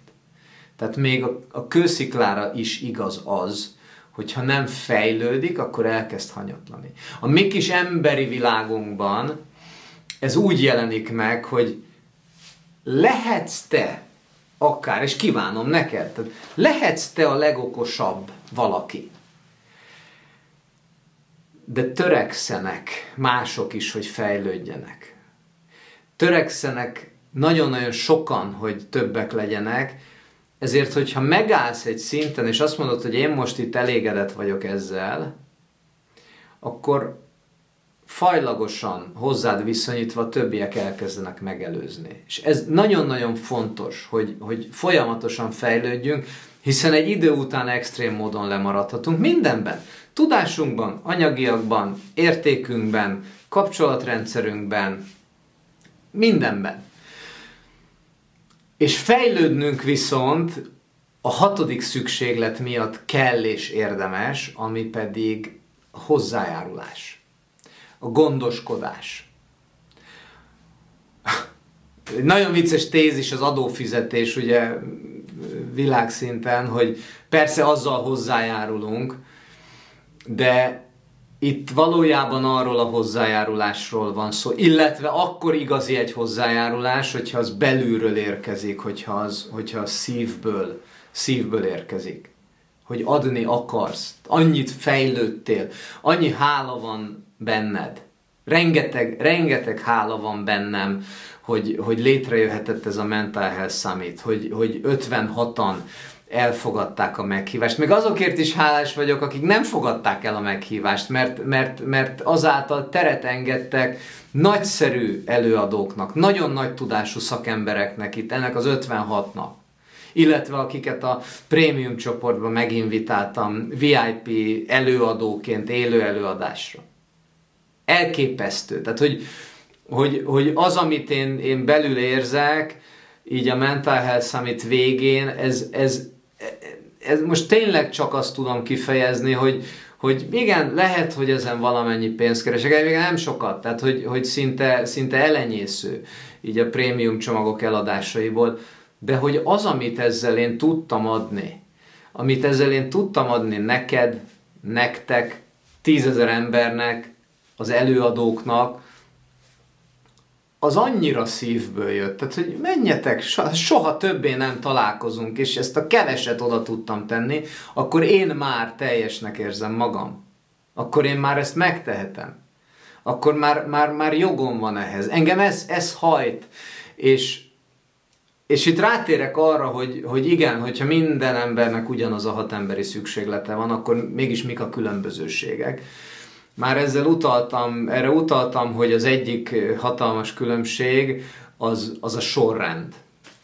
Tehát még a, a kősziklára is igaz az, hogyha nem fejlődik, akkor elkezd hanyatlani. A mi kis emberi világunkban ez úgy jelenik meg, hogy lehetsz te akár, és kívánom neked, tehát lehetsz te a legokosabb valaki. De törekszenek mások is, hogy fejlődjenek. Törekszenek nagyon-nagyon sokan, hogy többek legyenek, ezért, hogyha megállsz egy szinten, és azt mondod, hogy én most itt elégedett vagyok ezzel, akkor fajlagosan hozzád viszonyítva többiek elkezdenek megelőzni. És ez nagyon-nagyon fontos, hogy, hogy folyamatosan fejlődjünk, hiszen egy idő után extrém módon lemaradhatunk mindenben. Tudásunkban, anyagiakban, értékünkben, kapcsolatrendszerünkben, mindenben. És fejlődnünk viszont a hatodik szükséglet miatt kell és érdemes, ami pedig hozzájárulás a gondoskodás. Nagyon vicces tézis az adófizetés, ugye világszinten, hogy persze azzal hozzájárulunk, de itt valójában arról a hozzájárulásról van szó, illetve akkor igazi egy hozzájárulás, hogyha az belülről érkezik, hogyha az, hogyha az szívből, szívből érkezik. Hogy adni akarsz, annyit fejlődtél, annyi hála van benned. Rengeteg, rengeteg hála van bennem, hogy, hogy létrejöhetett ez a Mental Health Summit, hogy, hogy 56-an elfogadták a meghívást. Meg azokért is hálás vagyok, akik nem fogadták el a meghívást, mert, mert, mert azáltal teret engedtek nagyszerű előadóknak, nagyon nagy tudású szakembereknek itt, ennek az 56-nak illetve akiket a prémium csoportba meginvitáltam VIP előadóként élő előadásra elképesztő. Tehát, hogy, hogy, hogy az, amit én, én belül érzek, így a Mental Health Summit végén, ez, ez, ez most tényleg csak azt tudom kifejezni, hogy, hogy igen, lehet, hogy ezen valamennyi pénzt keresek, még nem sokat, tehát hogy, hogy szinte, szinte elenyésző így a prémium csomagok eladásaiból, de hogy az, amit ezzel én tudtam adni, amit ezzel én tudtam adni neked, nektek, tízezer embernek, az előadóknak, az annyira szívből jött, tehát hogy menjetek, soha többé nem találkozunk, és ezt a keveset oda tudtam tenni, akkor én már teljesnek érzem magam. Akkor én már ezt megtehetem. Akkor már, már, már jogom van ehhez. Engem ez, ez hajt. És, és itt rátérek arra, hogy, hogy igen, hogyha minden embernek ugyanaz a hat emberi szükséglete van, akkor mégis mik a különbözőségek. Már ezzel utaltam, erre utaltam, hogy az egyik hatalmas különbség az, az a sorrend.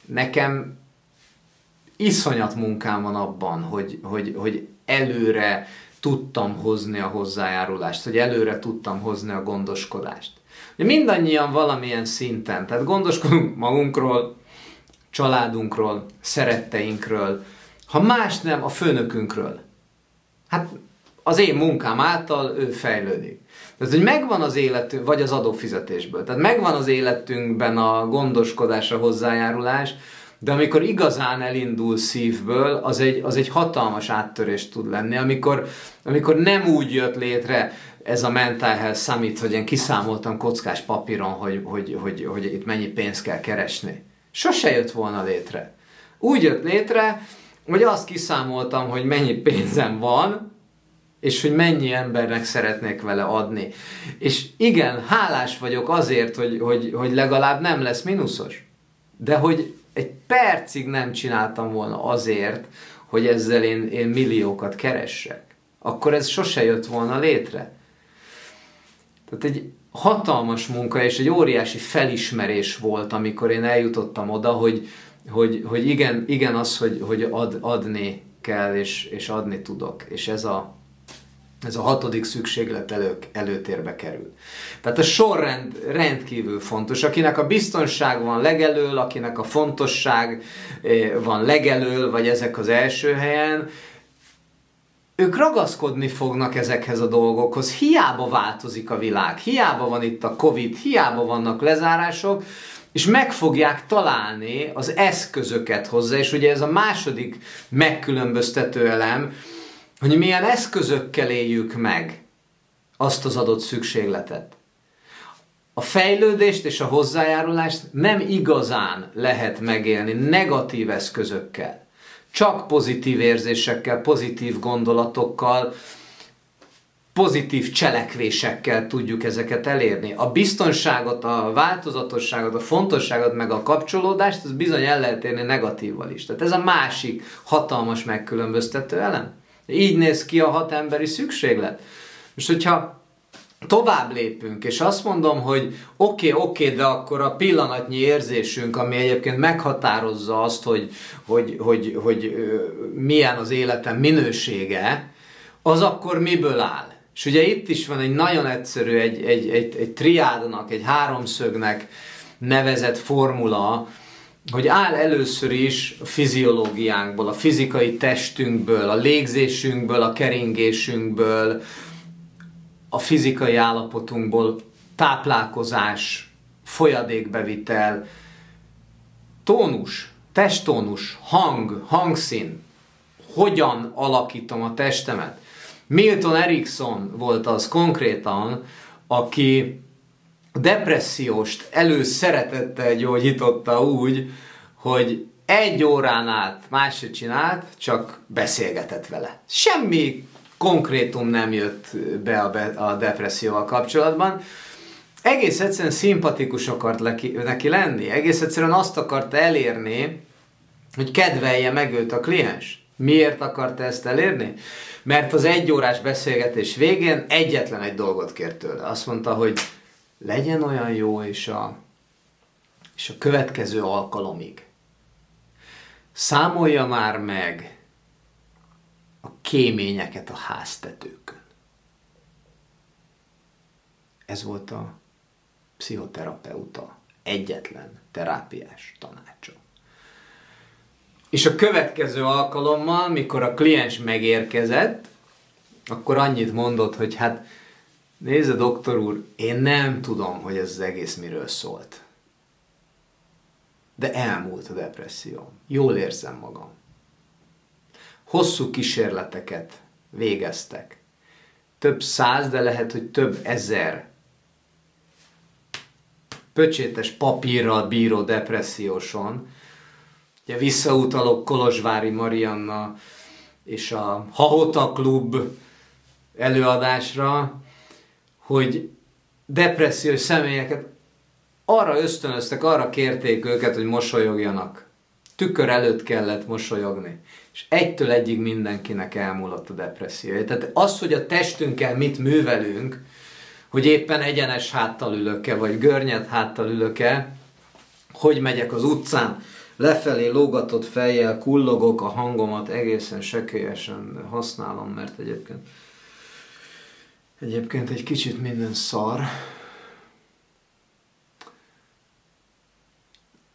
Nekem iszonyat munkám van abban, hogy, hogy, hogy előre tudtam hozni a hozzájárulást, hogy előre tudtam hozni a gondoskodást. Ugye mindannyian valamilyen szinten, tehát gondoskodunk magunkról, családunkról, szeretteinkről, ha más nem, a főnökünkről. hát az én munkám által ő fejlődik. Tehát, hogy megvan az életünk, vagy az adófizetésből. Tehát megvan az életünkben a gondoskodás, a hozzájárulás, de amikor igazán elindul szívből, az egy, az egy hatalmas áttörés tud lenni, amikor, amikor nem úgy jött létre ez a Mental Health Summit, hogy én kiszámoltam kockás papíron, hogy, hogy, hogy, hogy itt mennyi pénzt kell keresni. Sose jött volna létre. Úgy jött létre, hogy azt kiszámoltam, hogy mennyi pénzem van, és hogy mennyi embernek szeretnék vele adni. És igen, hálás vagyok azért, hogy, hogy, hogy legalább nem lesz mínuszos. De hogy egy percig nem csináltam volna azért, hogy ezzel én, én milliókat keressek. Akkor ez sose jött volna létre. Tehát egy hatalmas munka és egy óriási felismerés volt, amikor én eljutottam oda, hogy, hogy, hogy igen, igen az, hogy, hogy ad, adni kell, és, és adni tudok. És ez a, ez a hatodik szükséglet elő, előtérbe kerül. Tehát a sorrend rendkívül fontos. Akinek a biztonság van legelől, akinek a fontosság eh, van legelől, vagy ezek az első helyen, ők ragaszkodni fognak ezekhez a dolgokhoz. Hiába változik a világ, hiába van itt a Covid, hiába vannak lezárások, és meg fogják találni az eszközöket hozzá, és ugye ez a második megkülönböztető elem, hogy milyen eszközökkel éljük meg azt az adott szükségletet. A fejlődést és a hozzájárulást nem igazán lehet megélni negatív eszközökkel. Csak pozitív érzésekkel, pozitív gondolatokkal, pozitív cselekvésekkel tudjuk ezeket elérni. A biztonságot, a változatosságot, a fontosságot, meg a kapcsolódást, ez bizony el lehet érni negatívval is. Tehát ez a másik hatalmas megkülönböztető elem. Így néz ki a hat emberi szükséglet. Most, hogyha tovább lépünk, és azt mondom, hogy oké, okay, oké, okay, de akkor a pillanatnyi érzésünk, ami egyébként meghatározza azt, hogy, hogy, hogy, hogy milyen az életem minősége, az akkor miből áll? És ugye itt is van egy nagyon egyszerű, egy, egy, egy, egy triádnak, egy háromszögnek nevezett formula, hogy áll először is a fiziológiánkból, a fizikai testünkből, a légzésünkből, a keringésünkből, a fizikai állapotunkból, táplálkozás, folyadékbevitel, tónus, testtónus, hang, hangszín, hogyan alakítom a testemet. Milton Erickson volt az konkrétan, aki a depresszióst előszeretettel gyógyította úgy, hogy egy órán át máshogy csinált, csak beszélgetett vele. Semmi konkrétum nem jött be a, be a depresszióval kapcsolatban. Egész egyszerűen szimpatikus akart neki, neki lenni, egész egyszerűen azt akarta elérni, hogy kedvelje meg őt a kliens. Miért akarta ezt elérni? Mert az egy órás beszélgetés végén egyetlen egy dolgot kért tőle. Azt mondta, hogy legyen olyan jó, és a, és a következő alkalomig számolja már meg a kéményeket a háztetőkön. Ez volt a pszichoterapeuta egyetlen terápiás tanácsa. És a következő alkalommal, mikor a kliens megérkezett, akkor annyit mondott, hogy hát Nézze, doktor úr, én nem tudom, hogy ez az egész miről szólt. De elmúlt a depresszió. Jól érzem magam. Hosszú kísérleteket végeztek. Több száz, de lehet, hogy több ezer pöcsétes papírral bíró depresszióson. Ugye visszautalok Kolozsvári Marianna és a Hahota Klub előadásra, hogy depressziós személyeket arra ösztönöztek, arra kérték őket, hogy mosolyogjanak. Tükör előtt kellett mosolyogni. És egytől egyig mindenkinek elmúlott a depresszió. Tehát az, hogy a testünkkel mit művelünk, hogy éppen egyenes háttal ülök-e, vagy görnyed háttal ülök-e, hogy megyek az utcán, lefelé lógatott fejjel, kullogok a hangomat, egészen sekélyesen használom, mert egyébként Egyébként egy kicsit minden szar.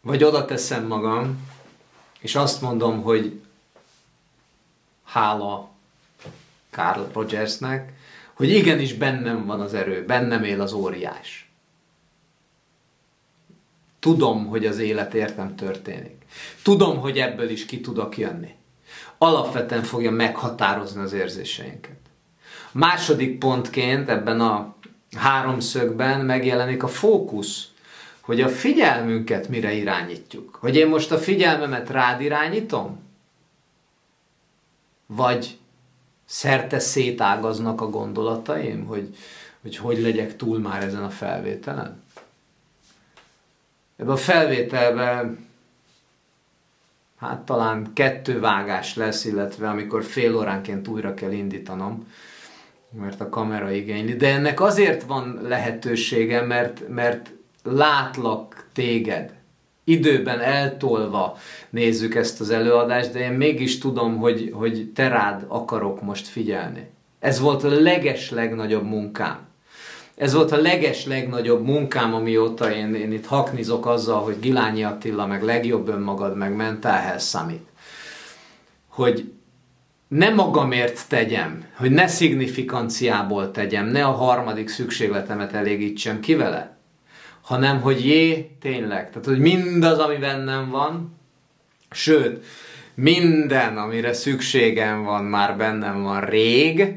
Vagy oda teszem magam, és azt mondom, hogy hála Carl Rogersnek, hogy igenis bennem van az erő, bennem él az óriás. Tudom, hogy az élet értem történik. Tudom, hogy ebből is ki tudok jönni. Alapvetően fogja meghatározni az érzéseinket. Második pontként ebben a háromszögben megjelenik a fókusz, hogy a figyelmünket mire irányítjuk. Hogy én most a figyelmemet rád irányítom? Vagy szerte szétágaznak a gondolataim, hogy, hogy hogy legyek túl már ezen a felvételen? Ebben a felvételben hát talán kettő vágás lesz, illetve amikor fél óránként újra kell indítanom, mert a kamera igényli. De ennek azért van lehetősége, mert, mert látlak téged. Időben eltolva nézzük ezt az előadást, de én mégis tudom, hogy, hogy te rád akarok most figyelni. Ez volt a leges legnagyobb munkám. Ez volt a leges legnagyobb munkám, amióta én, én itt haknizok azzal, hogy Gilányi Attila, meg legjobb önmagad, meg Mental Health. Hogy ne magamért tegyem, hogy ne szignifikanciából tegyem, ne a harmadik szükségletemet elégítsem ki vele, hanem hogy jé, tényleg, tehát hogy mindaz, ami bennem van, sőt, minden, amire szükségem van, már bennem van rég,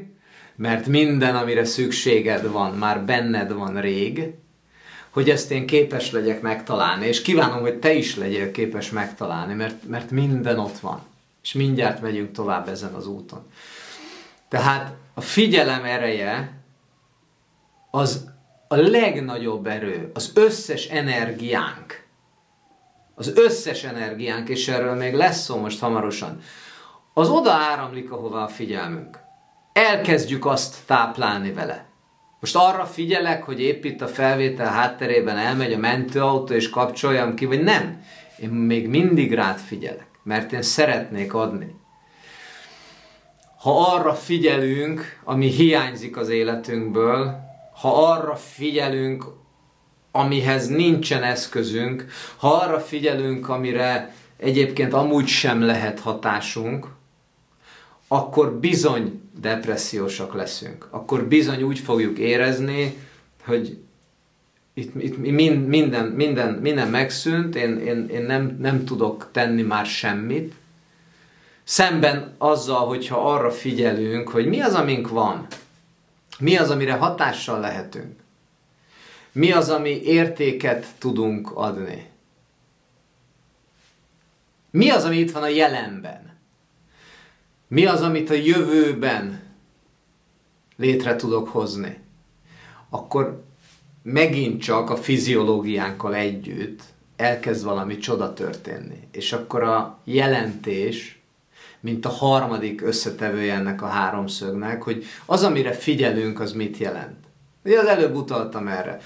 mert minden, amire szükséged van, már benned van rég, hogy ezt én képes legyek megtalálni, és kívánom, hogy te is legyél képes megtalálni, mert, mert minden ott van és mindjárt megyünk tovább ezen az úton. Tehát a figyelem ereje az a legnagyobb erő, az összes energiánk, az összes energiánk, és erről még lesz szó most hamarosan, az oda áramlik, ahova a figyelmünk. Elkezdjük azt táplálni vele. Most arra figyelek, hogy épp itt a felvétel hátterében elmegy a mentőautó, és kapcsoljam ki, vagy nem. Én még mindig rád figyelek mert én szeretnék adni. Ha arra figyelünk, ami hiányzik az életünkből, ha arra figyelünk, amihez nincsen eszközünk, ha arra figyelünk, amire egyébként amúgy sem lehet hatásunk, akkor bizony depressziósak leszünk. Akkor bizony úgy fogjuk érezni, hogy itt, itt minden, minden, minden megszűnt, én, én, én nem, nem tudok tenni már semmit. Szemben azzal, hogyha arra figyelünk, hogy mi az, amink van, mi az, amire hatással lehetünk, mi az, ami értéket tudunk adni. Mi az, ami itt van a jelenben? Mi az, amit a jövőben létre tudok hozni? Akkor megint csak a fiziológiánkkal együtt elkezd valami csoda történni. És akkor a jelentés, mint a harmadik összetevője ennek a háromszögnek, hogy az, amire figyelünk, az mit jelent. Ugye az előbb utaltam erre.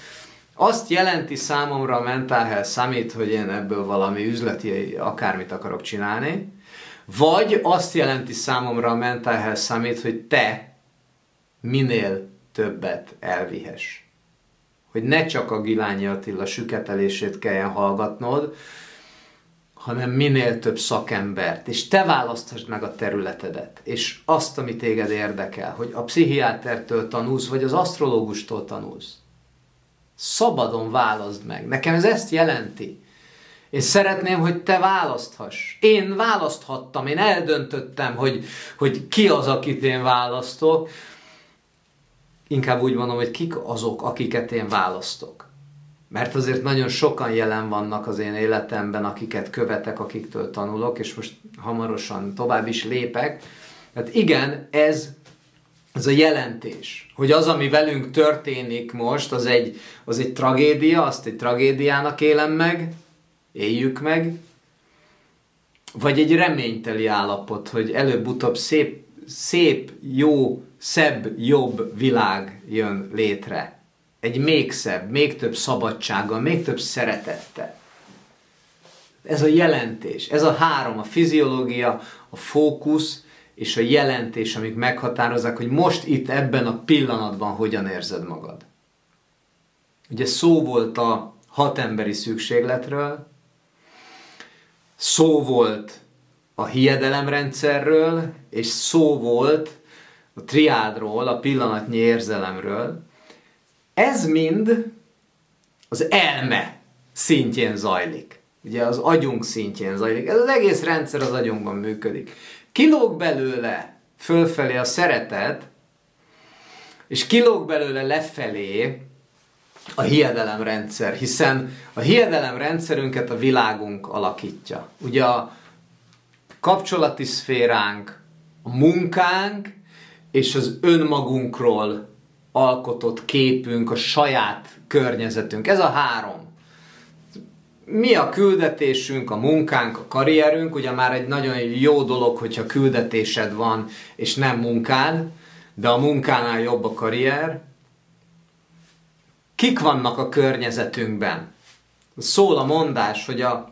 Azt jelenti számomra a Mental Health Summit, hogy én ebből valami üzleti akármit akarok csinálni, vagy azt jelenti számomra a Mental Health Summit, hogy te minél többet elvihess hogy ne csak a Gilányi Attila süketelését kelljen hallgatnod, hanem minél több szakembert, és te választhasd meg a területedet, és azt, ami téged érdekel, hogy a pszichiátertől tanulsz, vagy az asztrológustól tanulsz. Szabadon válaszd meg. Nekem ez ezt jelenti. Én szeretném, hogy te választhass. Én választhattam, én eldöntöttem, hogy, hogy ki az, akit én választok, inkább úgy mondom, hogy kik azok, akiket én választok. Mert azért nagyon sokan jelen vannak az én életemben, akiket követek, akiktől tanulok, és most hamarosan tovább is lépek. Tehát igen, ez, ez a jelentés, hogy az, ami velünk történik most, az egy, az egy tragédia, azt egy tragédiának élem meg, éljük meg, vagy egy reményteli állapot, hogy előbb-utóbb szép, szép, jó szebb, jobb világ jön létre. Egy még szebb, még több szabadsággal, még több szeretettel. Ez a jelentés, ez a három, a fiziológia, a fókusz és a jelentés, amik meghatározzák, hogy most itt ebben a pillanatban hogyan érzed magad. Ugye szó volt a hat emberi szükségletről, szó volt a hiedelemrendszerről, és szó volt a triádról, a pillanatnyi érzelemről, ez mind az elme szintjén zajlik. Ugye az agyunk szintjén zajlik. Ez az egész rendszer az agyunkban működik. Kilóg belőle fölfelé a szeretet, és kilóg belőle lefelé a hiedelemrendszer, hiszen a hiedelemrendszerünket a világunk alakítja. Ugye a kapcsolati szféránk, a munkánk és az önmagunkról alkotott képünk, a saját környezetünk. Ez a három. Mi a küldetésünk, a munkánk, a karrierünk, ugye már egy nagyon jó dolog, hogyha küldetésed van, és nem munkád, de a munkánál jobb a karrier. Kik vannak a környezetünkben? Szól a mondás, hogy a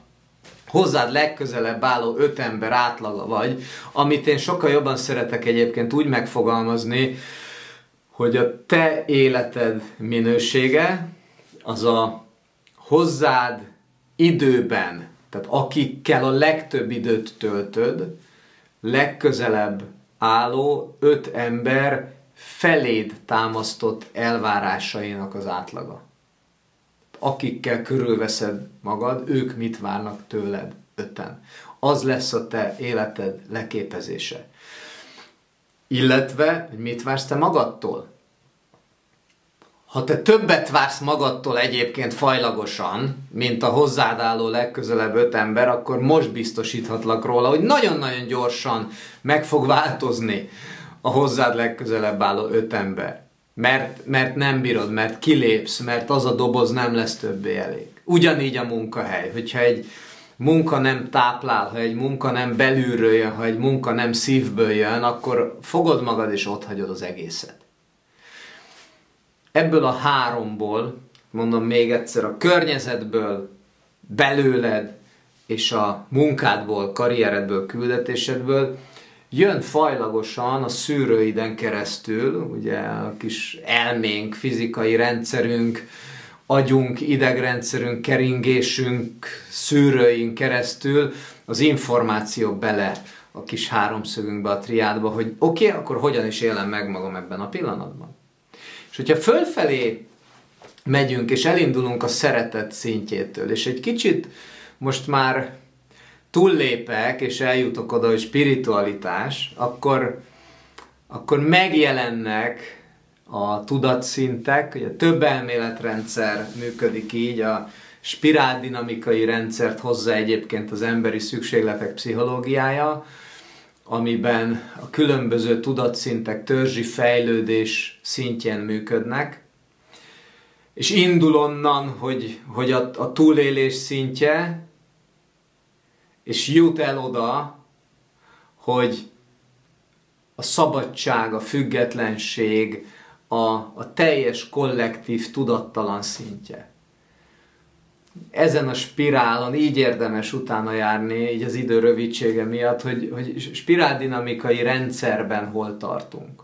hozzád legközelebb álló öt ember átlaga vagy, amit én sokkal jobban szeretek egyébként úgy megfogalmazni, hogy a te életed minősége az a hozzád időben, tehát akikkel a legtöbb időt töltöd, legközelebb álló öt ember feléd támasztott elvárásainak az átlaga. Akikkel körülveszed magad, ők mit várnak tőled öten. Az lesz a te életed leképezése. Illetve, hogy mit vársz te magadtól? Ha te többet vársz magadtól egyébként fajlagosan, mint a hozzád álló legközelebb öt ember, akkor most biztosíthatlak róla, hogy nagyon-nagyon gyorsan meg fog változni a hozzád legközelebb álló öt ember. Mert, mert nem bírod, mert kilépsz, mert az a doboz nem lesz többé elég. Ugyanígy a munkahely. Hogyha egy munka nem táplál, ha egy munka nem belülről jön, ha egy munka nem szívből jön, akkor fogod magad és ott hagyod az egészet. Ebből a háromból, mondom még egyszer, a környezetből, belőled, és a munkádból, karrieredből, küldetésedből jön fajlagosan a szűrőiden keresztül, ugye a kis elménk, fizikai rendszerünk, agyunk, idegrendszerünk, keringésünk, szűrőink keresztül az információ bele a kis háromszögünkbe, a triádba, hogy oké, okay, akkor hogyan is élem meg magam ebben a pillanatban. És hogyha fölfelé megyünk, és elindulunk a szeretet szintjétől, és egy kicsit most már túllépek, és eljutok oda, hogy spiritualitás, akkor, akkor megjelennek a tudatszintek, ugye több elméletrendszer működik így, a spiráldinamikai rendszert hozza egyébként az emberi szükségletek pszichológiája, amiben a különböző tudatszintek törzsi fejlődés szintjén működnek, és indul onnan, hogy, hogy a, a túlélés szintje, és jut el oda, hogy a szabadság, a függetlenség, a, a teljes kollektív tudattalan szintje. Ezen a spirálon így érdemes utána járni, így az idő rövidsége miatt, hogy, hogy spiráldinamikai rendszerben hol tartunk.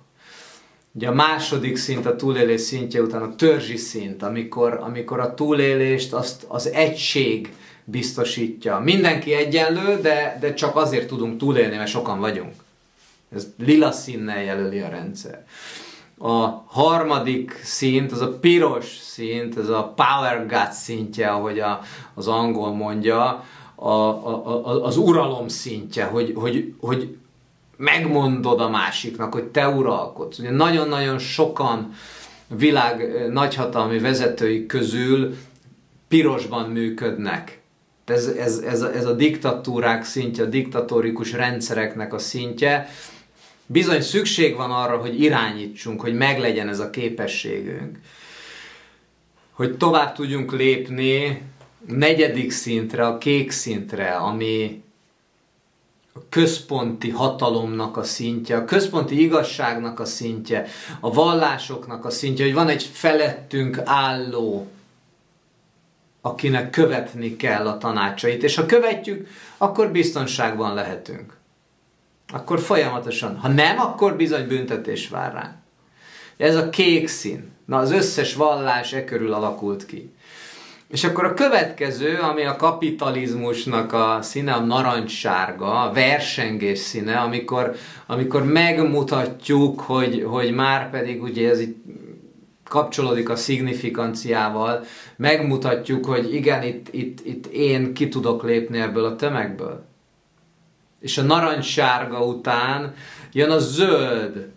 Ugye a második szint, a túlélés szintje után a törzsi szint, amikor, amikor a túlélést azt az egység biztosítja. Mindenki egyenlő, de, de csak azért tudunk túlélni, mert sokan vagyunk. Ez lila színnel jelöli a rendszer. A harmadik szint, az a piros szint, ez a power gut szintje, ahogy a, az angol mondja, a, a, a, az uralom szintje, hogy, hogy, hogy megmondod a másiknak, hogy te uralkodsz. Ugye nagyon-nagyon sokan világ nagyhatalmi vezetői közül pirosban működnek. Ez, ez, ez, ez a diktatúrák szintje, a diktatórikus rendszereknek a szintje. Bizony szükség van arra, hogy irányítsunk, hogy meglegyen ez a képességünk. Hogy tovább tudjunk lépni negyedik szintre, a kék szintre, ami a központi hatalomnak a szintje, a központi igazságnak a szintje, a vallásoknak a szintje, hogy van egy felettünk álló, akinek követni kell a tanácsait, és ha követjük, akkor biztonságban lehetünk. Akkor folyamatosan. Ha nem, akkor bizony büntetés vár ránk. Ez a kék szín. Na, az összes vallás e körül alakult ki. És akkor a következő, ami a kapitalizmusnak a színe, a narancssárga, a versengés színe, amikor, amikor megmutatjuk, hogy, hogy már pedig ugye ez itt kapcsolódik a szignifikanciával, megmutatjuk, hogy igen, itt, itt, itt én ki tudok lépni ebből a tömegből. És a narancssárga után jön a zöld,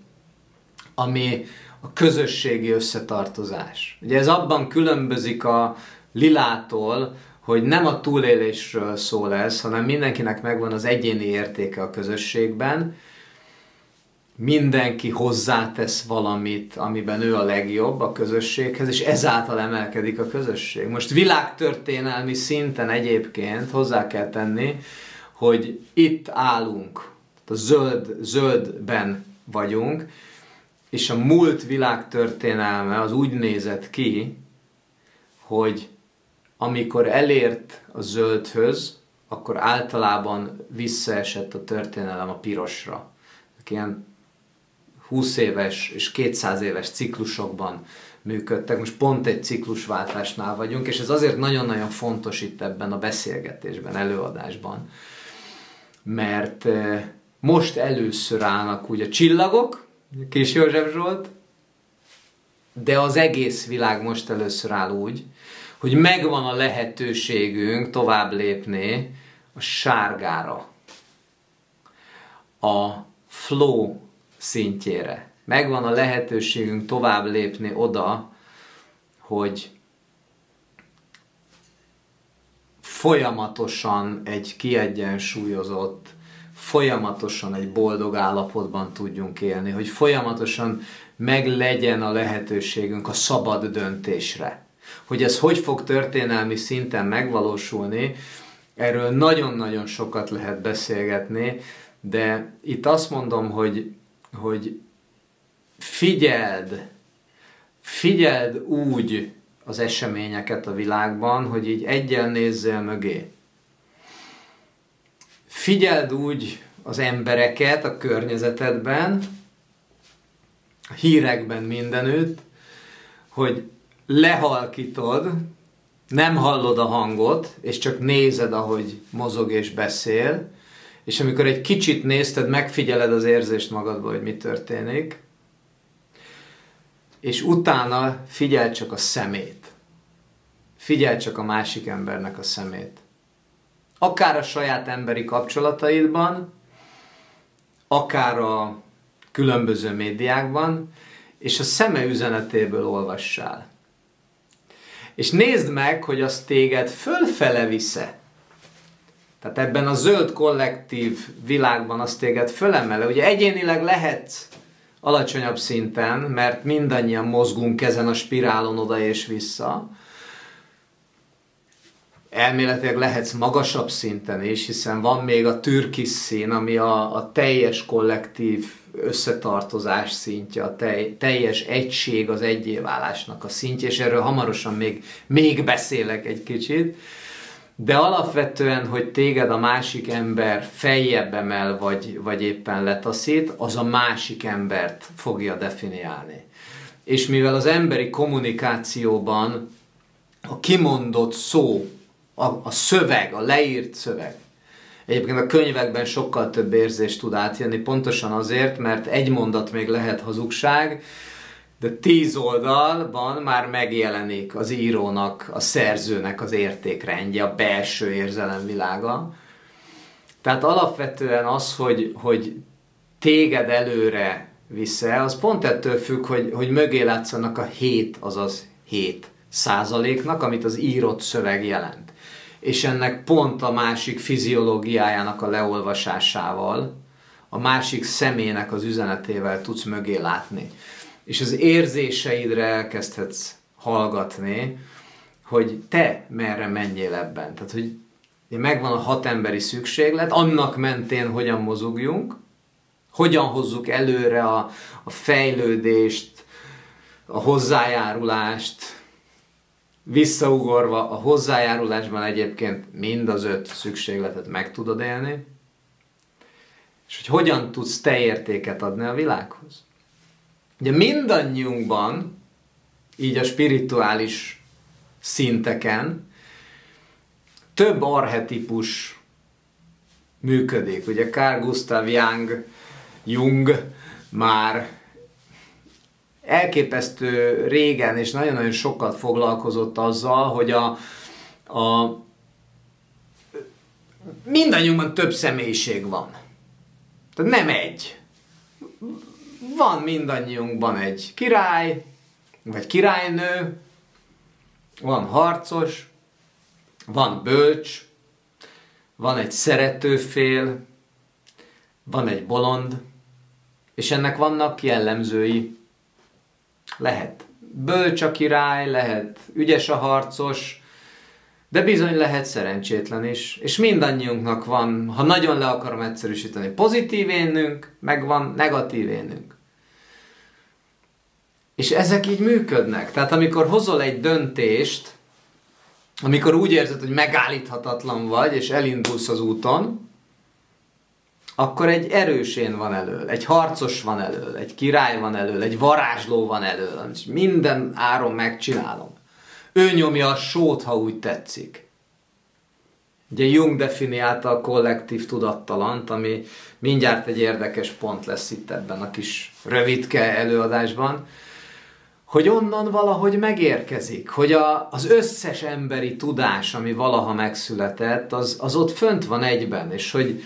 ami a közösségi összetartozás. Ugye ez abban különbözik a lilától, hogy nem a túlélésről szól ez, hanem mindenkinek megvan az egyéni értéke a közösségben, mindenki hozzátesz valamit, amiben ő a legjobb a közösséghez, és ezáltal emelkedik a közösség. Most világtörténelmi szinten egyébként hozzá kell tenni, hogy itt állunk, a zöld, zöldben vagyunk, és a múlt világtörténelme az úgy nézett ki, hogy amikor elért a zöldhöz, akkor általában visszaesett a történelem a pirosra. Ilyen 20 éves és 200 éves ciklusokban működtek. Most pont egy ciklusváltásnál vagyunk, és ez azért nagyon-nagyon fontos itt ebben a beszélgetésben, előadásban, mert eh, most először állnak úgy a csillagok, Kis József Zsolt, de az egész világ most először áll úgy, hogy megvan a lehetőségünk tovább lépni a sárgára, a flow szintjére. Megvan a lehetőségünk tovább lépni oda, hogy folyamatosan egy kiegyensúlyozott, folyamatosan egy boldog állapotban tudjunk élni, hogy folyamatosan meg legyen a lehetőségünk a szabad döntésre. Hogy ez hogy fog történelmi szinten megvalósulni, erről nagyon-nagyon sokat lehet beszélgetni, de itt azt mondom, hogy hogy figyeld, figyeld úgy az eseményeket a világban, hogy így egyen nézzél mögé. Figyeld úgy az embereket a környezetedben, a hírekben mindenütt, hogy lehalkítod, nem hallod a hangot, és csak nézed, ahogy mozog és beszél, és amikor egy kicsit nézted, megfigyeled az érzést magadból, hogy mi történik, és utána figyeld csak a szemét. Figyeld csak a másik embernek a szemét. Akár a saját emberi kapcsolataidban, akár a különböző médiákban, és a szeme üzenetéből olvassál. És nézd meg, hogy az téged fölfele visze. Tehát ebben a zöld kollektív világban azt téged fölemele. Ugye egyénileg lehet alacsonyabb szinten, mert mindannyian mozgunk ezen a spirálon oda és vissza. Elméletileg lehetsz magasabb szinten is, hiszen van még a türkis szín, ami a, a teljes kollektív összetartozás szintje, a tej, teljes egység az egyéválásnak a szintje, és erről hamarosan még, még beszélek egy kicsit de alapvetően, hogy téged a másik ember feljebb emel, vagy, vagy éppen letaszít, az a másik embert fogja definiálni. És mivel az emberi kommunikációban a kimondott szó, a, a szöveg, a leírt szöveg, Egyébként a könyvekben sokkal több érzést tud átjönni, pontosan azért, mert egy mondat még lehet hazugság, de tíz oldalban már megjelenik az írónak, a szerzőnek az értékrendje, a belső érzelemvilága. Tehát alapvetően az, hogy, hogy téged előre visze, az pont ettől függ, hogy, hogy mögé látszanak a 7, azaz 7 százaléknak, amit az írott szöveg jelent. És ennek pont a másik fiziológiájának a leolvasásával, a másik személynek az üzenetével tudsz mögé látni és az érzéseidre elkezdhetsz hallgatni, hogy te merre menjél ebben. Tehát, hogy megvan a hat emberi szükséglet, annak mentén hogyan mozogjunk, hogyan hozzuk előre a, a fejlődést, a hozzájárulást, visszaugorva a hozzájárulásban egyébként mind az öt szükségletet meg tudod élni, és hogy hogyan tudsz te értéket adni a világhoz. Ugye mindannyiunkban, így a spirituális szinteken több arhetipus működik. Ugye Carl Gustav Jung, Jung már elképesztő régen és nagyon-nagyon sokat foglalkozott azzal, hogy a, a mindannyiunkban több személyiség van. Tehát nem egy. Van mindannyiunkban egy király, vagy királynő, van harcos, van bölcs, van egy szeretőfél, van egy bolond, és ennek vannak jellemzői. Lehet bölcs a király, lehet ügyes a harcos, de bizony lehet szerencsétlen is. És mindannyiunknak van, ha nagyon le akarom egyszerűsíteni, pozitív énünk, meg van negatív énünk. És ezek így működnek. Tehát amikor hozol egy döntést, amikor úgy érzed, hogy megállíthatatlan vagy, és elindulsz az úton, akkor egy erősén van elől, egy harcos van elől, egy király van elől, egy varázsló van elől, és minden áron megcsinálom. Ő nyomja a sót, ha úgy tetszik. Ugye Jung definiálta a kollektív tudattalant, ami mindjárt egy érdekes pont lesz itt ebben a kis rövidke előadásban, hogy onnan valahogy megérkezik, hogy a, az összes emberi tudás, ami valaha megszületett, az, az ott fönt van egyben, és hogy,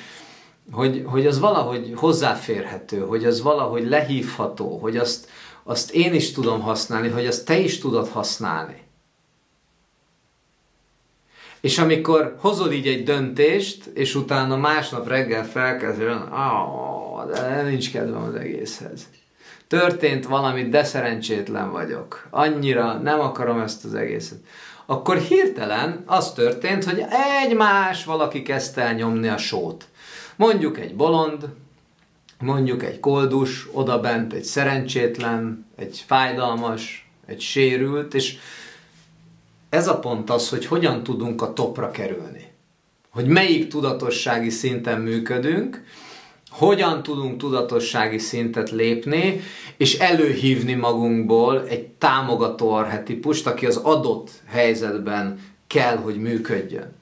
hogy, hogy az valahogy hozzáférhető, hogy az valahogy lehívható, hogy azt, azt én is tudom használni, hogy azt te is tudod használni. És amikor hozod így egy döntést, és utána másnap reggel felkezdő, ah, de nincs kedvem az egészhez. Történt valami, de szerencsétlen vagyok. Annyira nem akarom ezt az egészet. Akkor hirtelen az történt, hogy egy más valaki kezdte el nyomni a sót. Mondjuk egy bolond, mondjuk egy koldus, oda bent egy szerencsétlen, egy fájdalmas, egy sérült, és ez a pont az, hogy hogyan tudunk a topra kerülni. Hogy melyik tudatossági szinten működünk, hogyan tudunk tudatossági szintet lépni, és előhívni magunkból egy támogató arhetipust, aki az adott helyzetben kell, hogy működjön.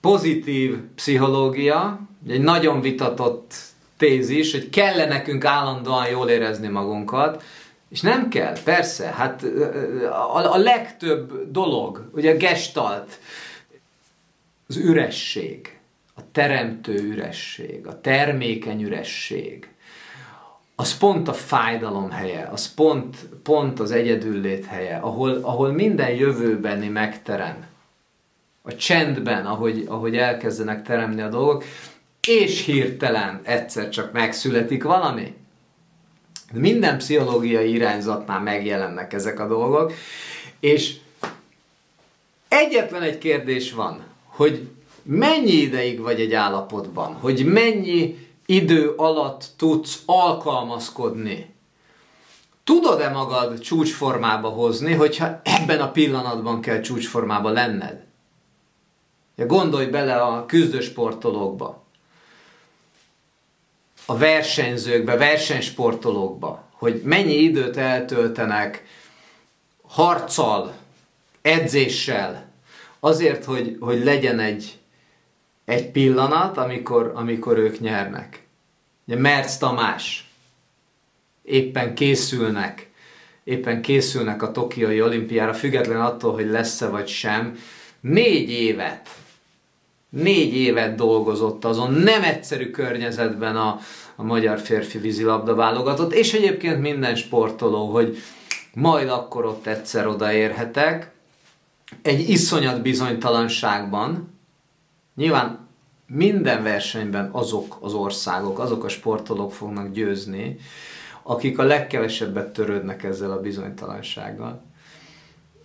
Pozitív pszichológia, egy nagyon vitatott tézis, hogy kell nekünk állandóan jól érezni magunkat, és nem kell, persze, hát a, a legtöbb dolog, ugye a gestalt, az üresség, a teremtő üresség, a termékeny üresség, az pont a fájdalom helye, az pont, pont az egyedüllét helye, ahol, ahol minden jövőbeni megterem. A csendben, ahogy, ahogy elkezdenek teremni a dolgok, és hirtelen egyszer csak megszületik valami. Minden pszichológiai irányzatnál megjelennek ezek a dolgok, és egyetlen egy kérdés van, hogy mennyi ideig vagy egy állapotban, hogy mennyi idő alatt tudsz alkalmazkodni. Tudod-e magad csúcsformába hozni, hogyha ebben a pillanatban kell csúcsformába lenned? Gondolj bele a küzdősportolókba a versenyzőkbe, versenysportolókba, hogy mennyi időt eltöltenek harccal, edzéssel, azért, hogy, hogy legyen egy, egy pillanat, amikor, amikor ők nyernek. Ugye Merc Tamás éppen készülnek, éppen készülnek a Tokiai olimpiára, független attól, hogy lesz-e vagy sem, négy évet négy évet dolgozott azon, nem egyszerű környezetben a, a magyar férfi vízilabda válogatott, és egyébként minden sportoló, hogy majd akkor ott egyszer odaérhetek, egy iszonyat bizonytalanságban, nyilván minden versenyben azok az országok, azok a sportolók fognak győzni, akik a legkevesebbet törődnek ezzel a bizonytalansággal.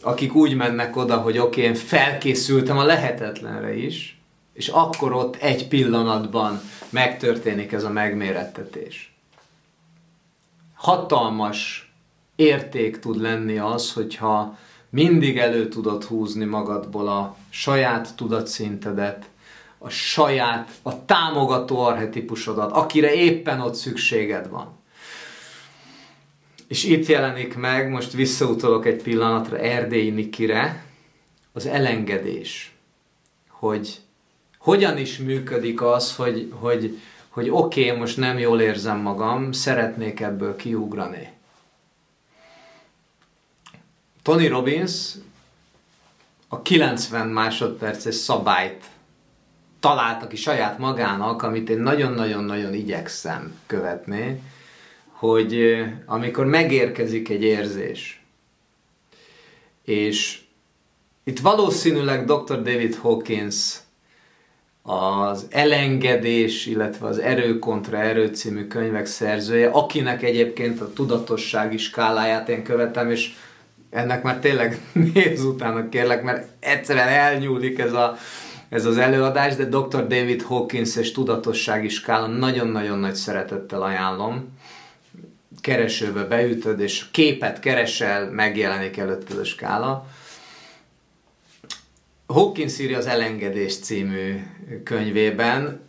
Akik úgy mennek oda, hogy oké, okay, én felkészültem a lehetetlenre is, és akkor ott egy pillanatban megtörténik ez a megmérettetés. Hatalmas érték tud lenni az, hogyha mindig elő tudod húzni magadból a saját tudatszintedet, a saját, a támogató arhetipusodat, akire éppen ott szükséged van. És itt jelenik meg, most visszautolok egy pillanatra Erdélyi Nikire, az elengedés, hogy hogyan is működik az, hogy, hogy, hogy oké, okay, most nem jól érzem magam, szeretnék ebből kiugrani. Tony Robbins a 90 másodperces szabályt találta ki saját magának, amit én nagyon-nagyon-nagyon igyekszem követni, hogy amikor megérkezik egy érzés, és itt valószínűleg Dr. David Hawkins az elengedés, illetve az erő kontra erő című könyvek szerzője, akinek egyébként a tudatossági skáláját én követem, és ennek már tényleg néz utána kérlek, mert egyszerűen elnyúlik ez, a, ez az előadás, de Dr. David Hawkins és tudatossági skála nagyon-nagyon nagy szeretettel ajánlom. Keresőbe beütöd, és képet keresel, megjelenik előtted a skála. Hawkins írja az Elengedés című könyvében,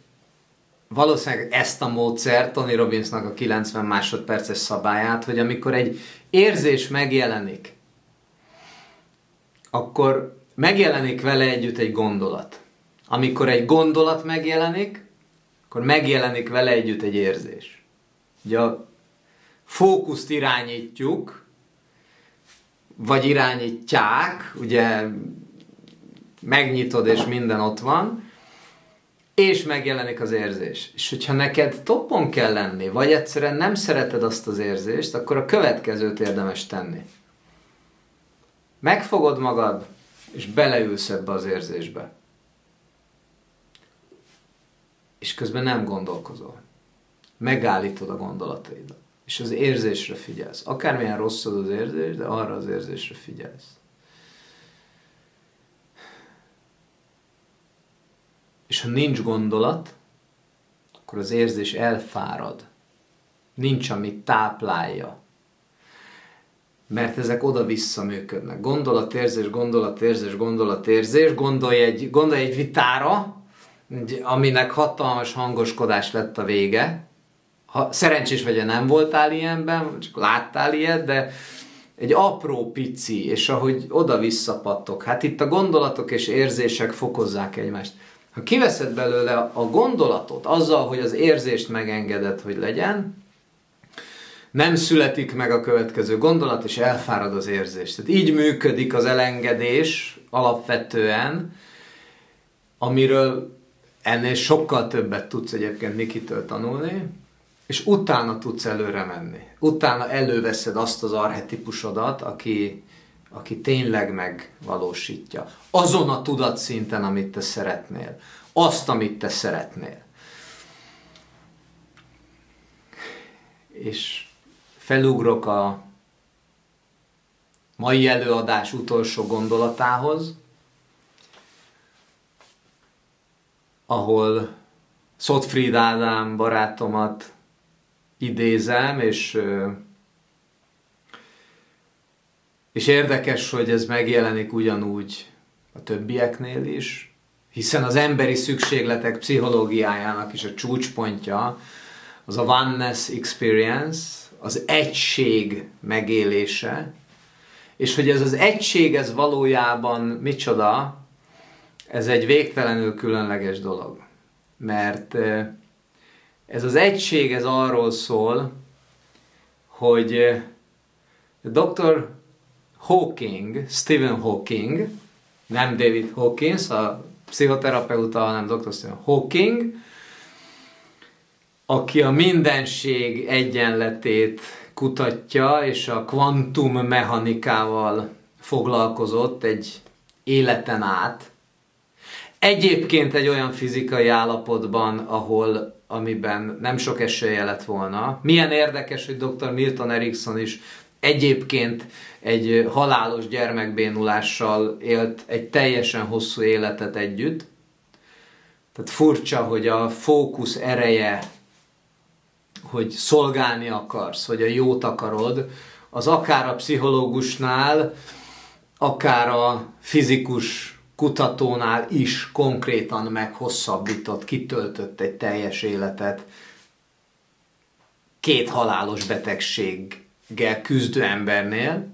valószínűleg ezt a módszert, Tony Robbinsnak a 90 másodperces szabályát, hogy amikor egy érzés megjelenik, akkor megjelenik vele együtt egy gondolat. Amikor egy gondolat megjelenik, akkor megjelenik vele együtt egy érzés. Ugye a fókuszt irányítjuk, vagy irányítják, ugye megnyitod és minden ott van, és megjelenik az érzés. És hogyha neked toppon kell lenni, vagy egyszerűen nem szereted azt az érzést, akkor a következőt érdemes tenni. Megfogod magad, és beleülsz ebbe az érzésbe. És közben nem gondolkozol. Megállítod a gondolataidat. És az érzésre figyelsz. Akármilyen rossz az az érzés, de arra az érzésre figyelsz. És ha nincs gondolat, akkor az érzés elfárad. Nincs, amit táplálja mert ezek oda-vissza működnek. Gondolatérzés, gondolatérzés, gondolatérzés, gondolj egy, gondolj egy vitára, aminek hatalmas hangoskodás lett a vége. Ha szerencsés vagy, nem voltál ilyenben, csak láttál ilyet, de egy apró pici, és ahogy oda-vissza pattok. Hát itt a gondolatok és érzések fokozzák egymást. Ha kiveszed belőle a gondolatot azzal, hogy az érzést megengeded, hogy legyen, nem születik meg a következő gondolat, és elfárad az érzés. Tehát így működik az elengedés alapvetően, amiről ennél sokkal többet tudsz egyébként Nikitől tanulni, és utána tudsz előre menni. Utána előveszed azt az arhetipusodat, aki, aki tényleg megvalósítja. Azon a tudatszinten, amit te szeretnél. Azt, amit te szeretnél. És felugrok a mai előadás utolsó gondolatához, ahol Szotfried Ádám barátomat idézem, és, és érdekes, hogy ez megjelenik ugyanúgy a többieknél is, hiszen az emberi szükségletek pszichológiájának is a csúcspontja az a oneness experience, az egység megélése, és hogy ez az egység, ez valójában micsoda, ez egy végtelenül különleges dolog. Mert ez az egység, ez arról szól, hogy Dr. Hawking, Stephen Hawking, nem David Hawkins, a pszichoterapeuta, hanem Dr. Stephen Hawking, aki a mindenség egyenletét kutatja, és a kvantum mechanikával foglalkozott egy életen át. Egyébként egy olyan fizikai állapotban, ahol amiben nem sok esélye lett volna. Milyen érdekes, hogy dr. Milton Erickson is egyébként egy halálos gyermekbénulással élt egy teljesen hosszú életet együtt. Tehát furcsa, hogy a fókusz ereje hogy szolgálni akarsz, hogy a jót akarod, az akár a pszichológusnál, akár a fizikus kutatónál is konkrétan meghosszabbított, kitöltött egy teljes életet két halálos betegséggel küzdő embernél.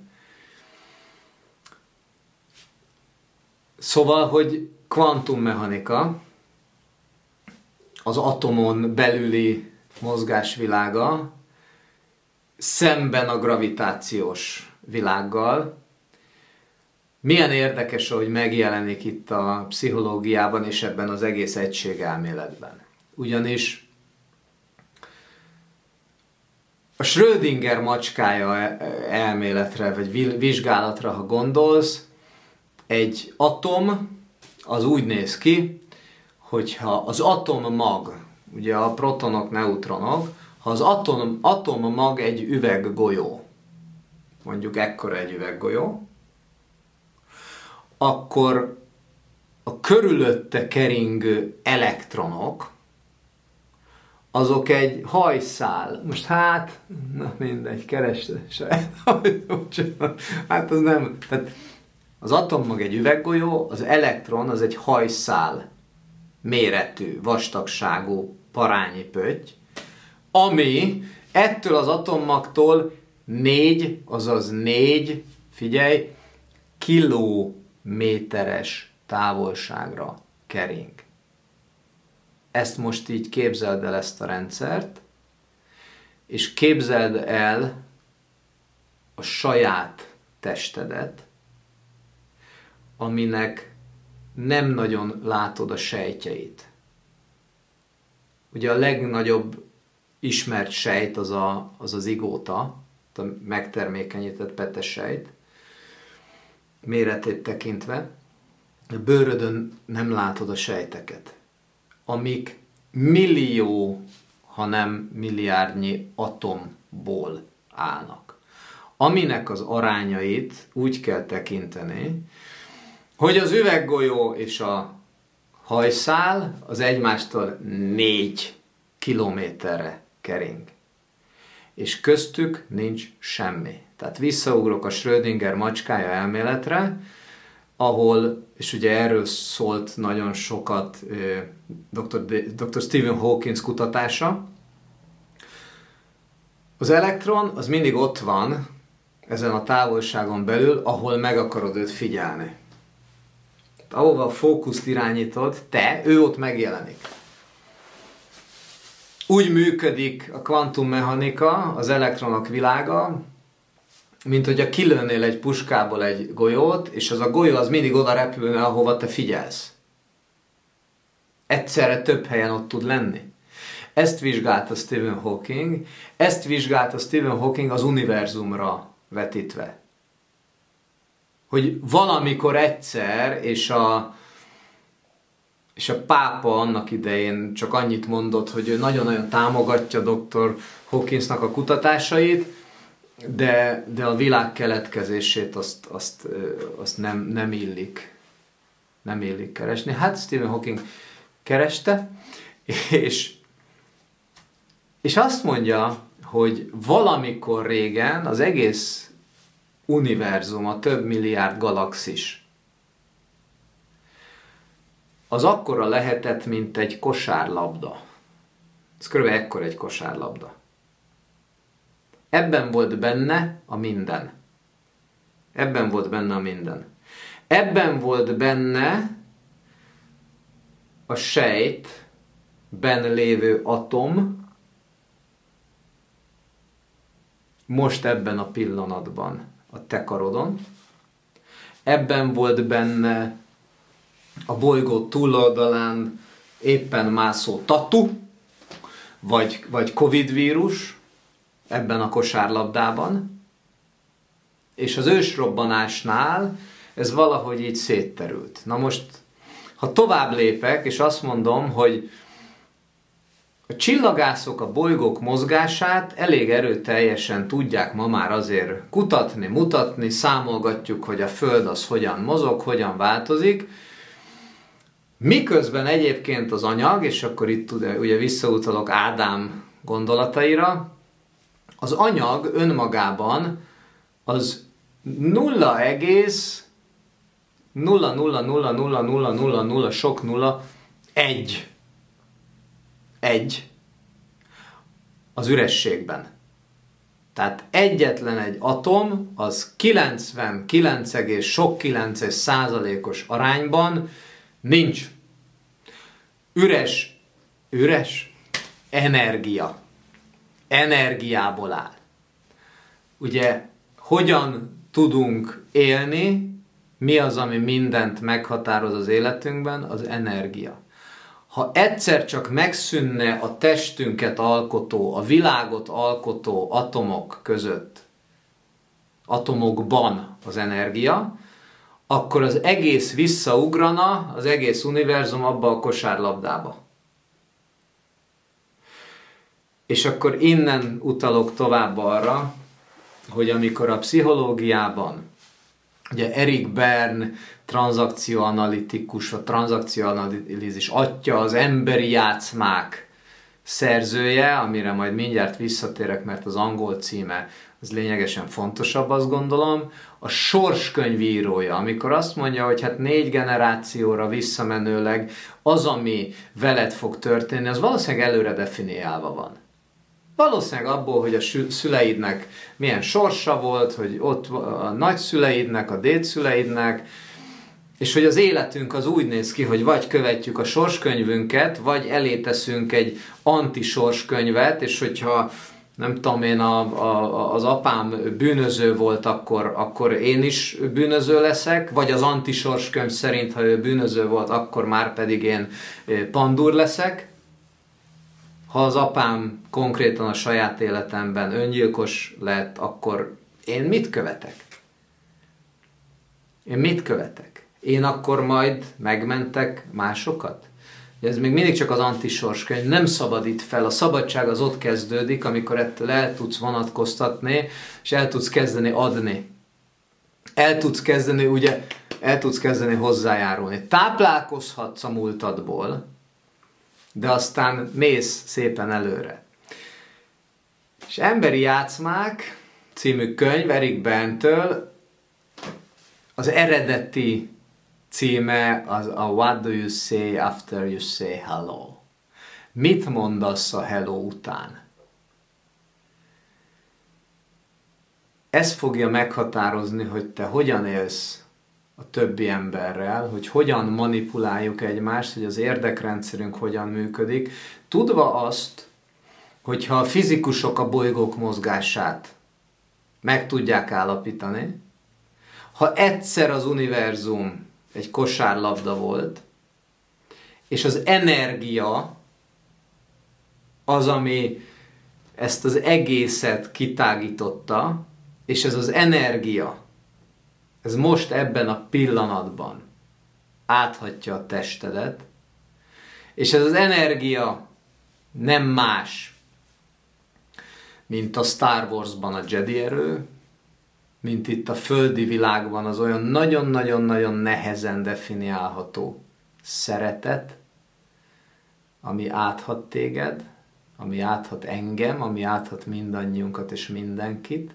Szóval, hogy kvantummechanika, az atomon belüli mozgásvilága, szemben a gravitációs világgal. Milyen érdekes, hogy megjelenik itt a pszichológiában és ebben az egész egységelméletben. Ugyanis a Schrödinger macskája elméletre, vagy vizsgálatra, ha gondolsz, egy atom az úgy néz ki, hogyha az atommag, ugye a protonok, neutronok, ha az atom, atommag egy üveggolyó, mondjuk ekkora egy üveggolyó, akkor a körülötte keringő elektronok, azok egy hajszál. Most hát, na mindegy, keresd Hát az nem, tehát az atommag egy üveggolyó, az elektron az egy hajszál méretű, vastagságú parányi pötty, ami ettől az atommagtól négy, azaz négy, figyelj, kilométeres távolságra kering. Ezt most így képzeld el ezt a rendszert, és képzeld el a saját testedet, aminek nem nagyon látod a sejtjeit. Ugye a legnagyobb ismert sejt az a, az, az igóta, a megtermékenyített petes sejt, méretét tekintve. A bőrödön nem látod a sejteket, amik millió, hanem milliárdnyi atomból állnak. Aminek az arányait úgy kell tekinteni, hogy az üveggolyó és a hajszál az egymástól négy kilométerre kering. És köztük nincs semmi. Tehát visszaugrok a Schrödinger macskája elméletre, ahol, és ugye erről szólt nagyon sokat dr. dr. Stephen Hawkins kutatása, az elektron az mindig ott van, ezen a távolságon belül, ahol meg akarod őt figyelni ahova a fókuszt irányítod, te, ő ott megjelenik. Úgy működik a kvantummechanika, az elektronok világa, mint hogyha kilőnél egy puskából egy golyót, és az a golyó az mindig oda repülne, ahova te figyelsz. Egyszerre több helyen ott tud lenni. Ezt vizsgálta Stephen Hawking, ezt vizsgálta Stephen Hawking az univerzumra vetítve hogy valamikor egyszer, és a, és a pápa annak idején csak annyit mondott, hogy ő nagyon-nagyon támogatja dr. Hawkinsnak a kutatásait, de, de a világ keletkezését azt, azt, azt nem, nem illik nem illik keresni. Hát Stephen Hawking kereste, és, és azt mondja, hogy valamikor régen az egész univerzum, a több milliárd galaxis, az akkora lehetett, mint egy kosárlabda. Ez körülbelül ekkor egy kosárlabda. Ebben volt benne a minden. Ebben volt benne a minden. Ebben volt benne a sejtben lévő atom, most ebben a pillanatban a te karodon. Ebben volt benne a bolygó túloldalán éppen mászó tatu, vagy, vagy Covid vírus ebben a kosárlabdában, és az ősrobbanásnál ez valahogy így szétterült. Na most, ha tovább lépek, és azt mondom, hogy a csillagászok a bolygók mozgását elég erőteljesen tudják ma már azért kutatni, mutatni, számolgatjuk, hogy a Föld az hogyan mozog, hogyan változik, Miközben egyébként az anyag, és akkor itt ugye, ugye visszautalok Ádám gondolataira, az anyag önmagában az 0, egész 0, 0, 0, 0, 0, 0, 0, sok 0, 1 egy az ürességben. Tehát egyetlen egy atom az 99, sok 9 százalékos arányban nincs. Üres, üres energia. Energiából áll. Ugye, hogyan tudunk élni, mi az, ami mindent meghatároz az életünkben? Az energia. Ha egyszer csak megszűnne a testünket alkotó, a világot alkotó atomok között, atomokban az energia, akkor az egész visszaugrana, az egész univerzum abba a kosárlabdába. És akkor innen utalok tovább arra, hogy amikor a pszichológiában Ugye Erik Bern tranzakcióanalitikus, a tranzakcióanalízis atya, az emberi játszmák szerzője, amire majd mindjárt visszatérek, mert az angol címe az lényegesen fontosabb, azt gondolom, a sorskönyvírója, amikor azt mondja, hogy hát négy generációra visszamenőleg az, ami veled fog történni, az valószínűleg előre definiálva van. Valószínűleg abból, hogy a szüleidnek milyen sorsa volt, hogy ott a nagyszüleidnek, a dédszüleidnek, és hogy az életünk az úgy néz ki, hogy vagy követjük a sorskönyvünket, vagy eléteszünk egy anti-sorskönyvet, és hogyha nem tudom én, a, a, az apám bűnöző volt, akkor, akkor én is bűnöző leszek, vagy az antisorskönyv szerint, ha ő bűnöző volt, akkor már pedig én eh, pandúr leszek ha az apám konkrétan a saját életemben öngyilkos lett, akkor én mit követek? Én mit követek? Én akkor majd megmentek másokat? Ez még mindig csak az antisorskönyv, nem szabadít fel. A szabadság az ott kezdődik, amikor ettől el tudsz vonatkoztatni, és el tudsz kezdeni adni. El tudsz kezdeni, ugye, el tudsz kezdeni hozzájárulni. Táplálkozhatsz a múltadból, de aztán mész szépen előre. És Emberi játszmák című könyv Erik Bentől az eredeti címe az a What do you say after you say hello? Mit mondasz a hello után? Ez fogja meghatározni, hogy te hogyan élsz a többi emberrel, hogy hogyan manipuláljuk egymást, hogy az érdekrendszerünk hogyan működik, tudva azt, hogyha a fizikusok a bolygók mozgását meg tudják állapítani, ha egyszer az univerzum egy kosárlabda volt, és az energia az, ami ezt az egészet kitágította, és ez az energia ez most ebben a pillanatban áthatja a testedet, és ez az energia nem más, mint a Star Wars-ban a Jedi erő, mint itt a földi világban az olyan nagyon-nagyon-nagyon nehezen definiálható szeretet, ami áthat téged, ami áthat engem, ami áthat mindannyiunkat és mindenkit,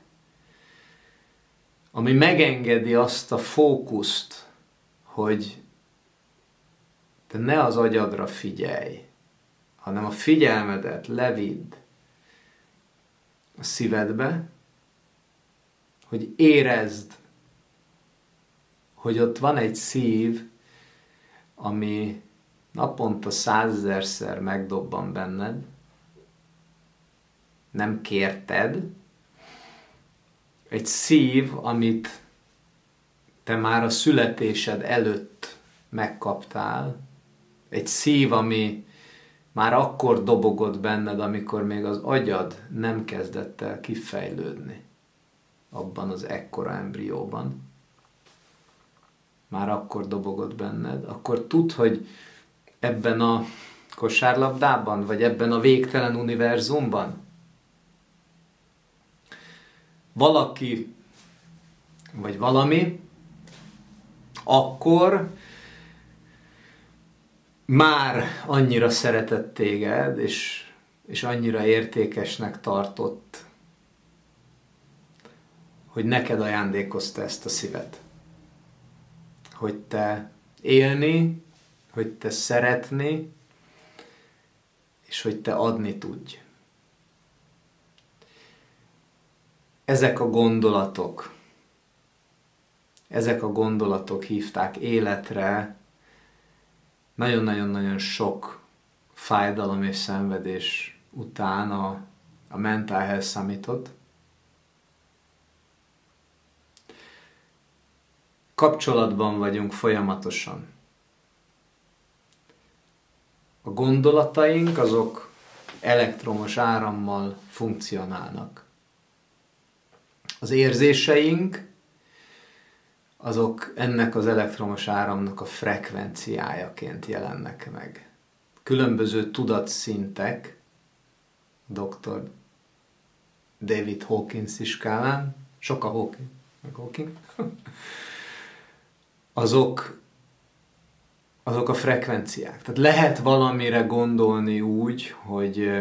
ami megengedi azt a fókuszt, hogy te ne az agyadra figyelj, hanem a figyelmedet levidd a szívedbe, hogy érezd, hogy ott van egy szív, ami naponta százezerszer megdobban benned, nem kérted, egy szív, amit te már a születésed előtt megkaptál, egy szív, ami már akkor dobogott benned, amikor még az agyad nem kezdett el kifejlődni abban az ekkora embrióban. Már akkor dobogott benned, akkor tudd, hogy ebben a kosárlabdában, vagy ebben a végtelen univerzumban valaki, vagy valami, akkor már annyira szeretett téged, és, és annyira értékesnek tartott, hogy neked ajándékozta ezt a szívet. Hogy te élni, hogy te szeretni, és hogy te adni tudj. Ezek a gondolatok, ezek a gondolatok hívták életre nagyon-nagyon-nagyon sok fájdalom és szenvedés után a, a Mental Health Summitot. Kapcsolatban vagyunk folyamatosan. A gondolataink azok elektromos árammal funkcionálnak. Az érzéseink azok ennek az elektromos áramnak a frekvenciájaként jelennek meg. Különböző tudatszintek, dr. David Hawkins is skálán, sok a Hawking, meg Hawking, azok, azok a frekvenciák. Tehát lehet valamire gondolni úgy, hogy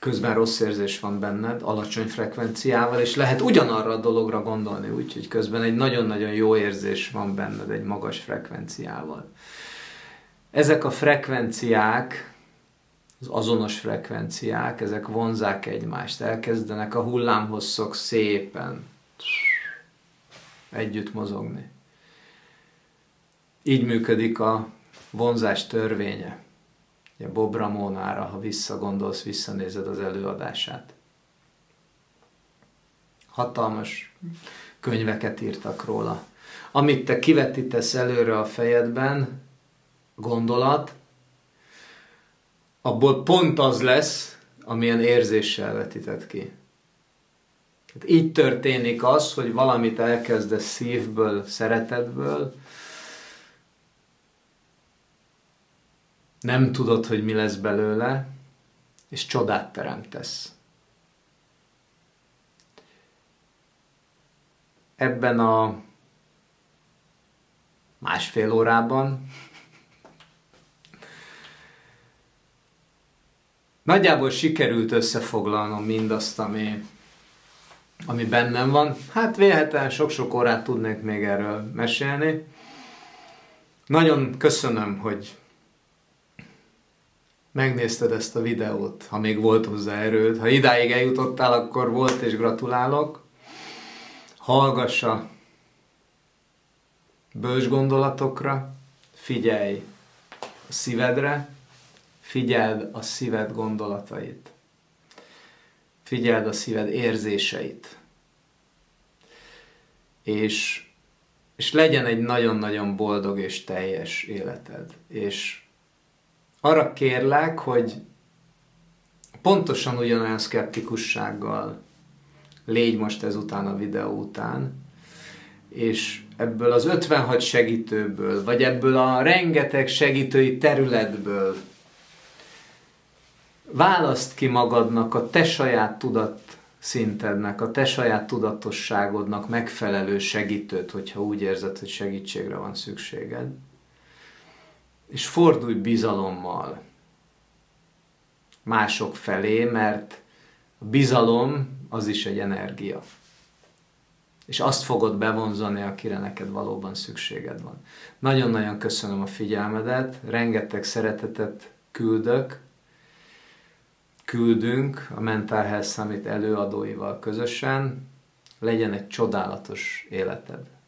közben rossz érzés van benned, alacsony frekvenciával, és lehet ugyanarra a dologra gondolni, úgyhogy közben egy nagyon-nagyon jó érzés van benned egy magas frekvenciával. Ezek a frekvenciák, az azonos frekvenciák, ezek vonzák egymást, elkezdenek a hullámhosszok szépen együtt mozogni. Így működik a vonzás törvénye. Ugye Bob Ramonára, ha visszagondolsz, visszanézed az előadását. Hatalmas könyveket írtak róla. Amit te kivetítesz előre a fejedben, gondolat, abból pont az lesz, amilyen érzéssel vetített ki. Tehát így történik az, hogy valamit elkezdesz szívből, szeretetből, nem tudod, hogy mi lesz belőle, és csodát teremtesz. Ebben a másfél órában nagyjából sikerült összefoglalnom mindazt, ami, ami bennem van. Hát véletlenül sok-sok órát tudnék még erről mesélni. Nagyon köszönöm, hogy megnézted ezt a videót, ha még volt hozzá erőd. Ha idáig eljutottál, akkor volt és gratulálok. Hallgassa bős gondolatokra, figyelj a szívedre, figyeld a szíved gondolatait. Figyeld a szíved érzéseit. És, és legyen egy nagyon-nagyon boldog és teljes életed. És arra kérlek, hogy pontosan ugyanolyan szkeptikussággal légy most ezután a videó után, és ebből az 56 segítőből, vagy ebből a rengeteg segítői területből választ ki magadnak a te saját tudat szintednek, a te saját tudatosságodnak megfelelő segítőt, hogyha úgy érzed, hogy segítségre van szükséged és fordulj bizalommal mások felé, mert a bizalom az is egy energia. És azt fogod bevonzani, akire neked valóban szükséged van. Nagyon-nagyon köszönöm a figyelmedet, rengeteg szeretetet küldök, küldünk a Mental Health Summit előadóival közösen. Legyen egy csodálatos életed!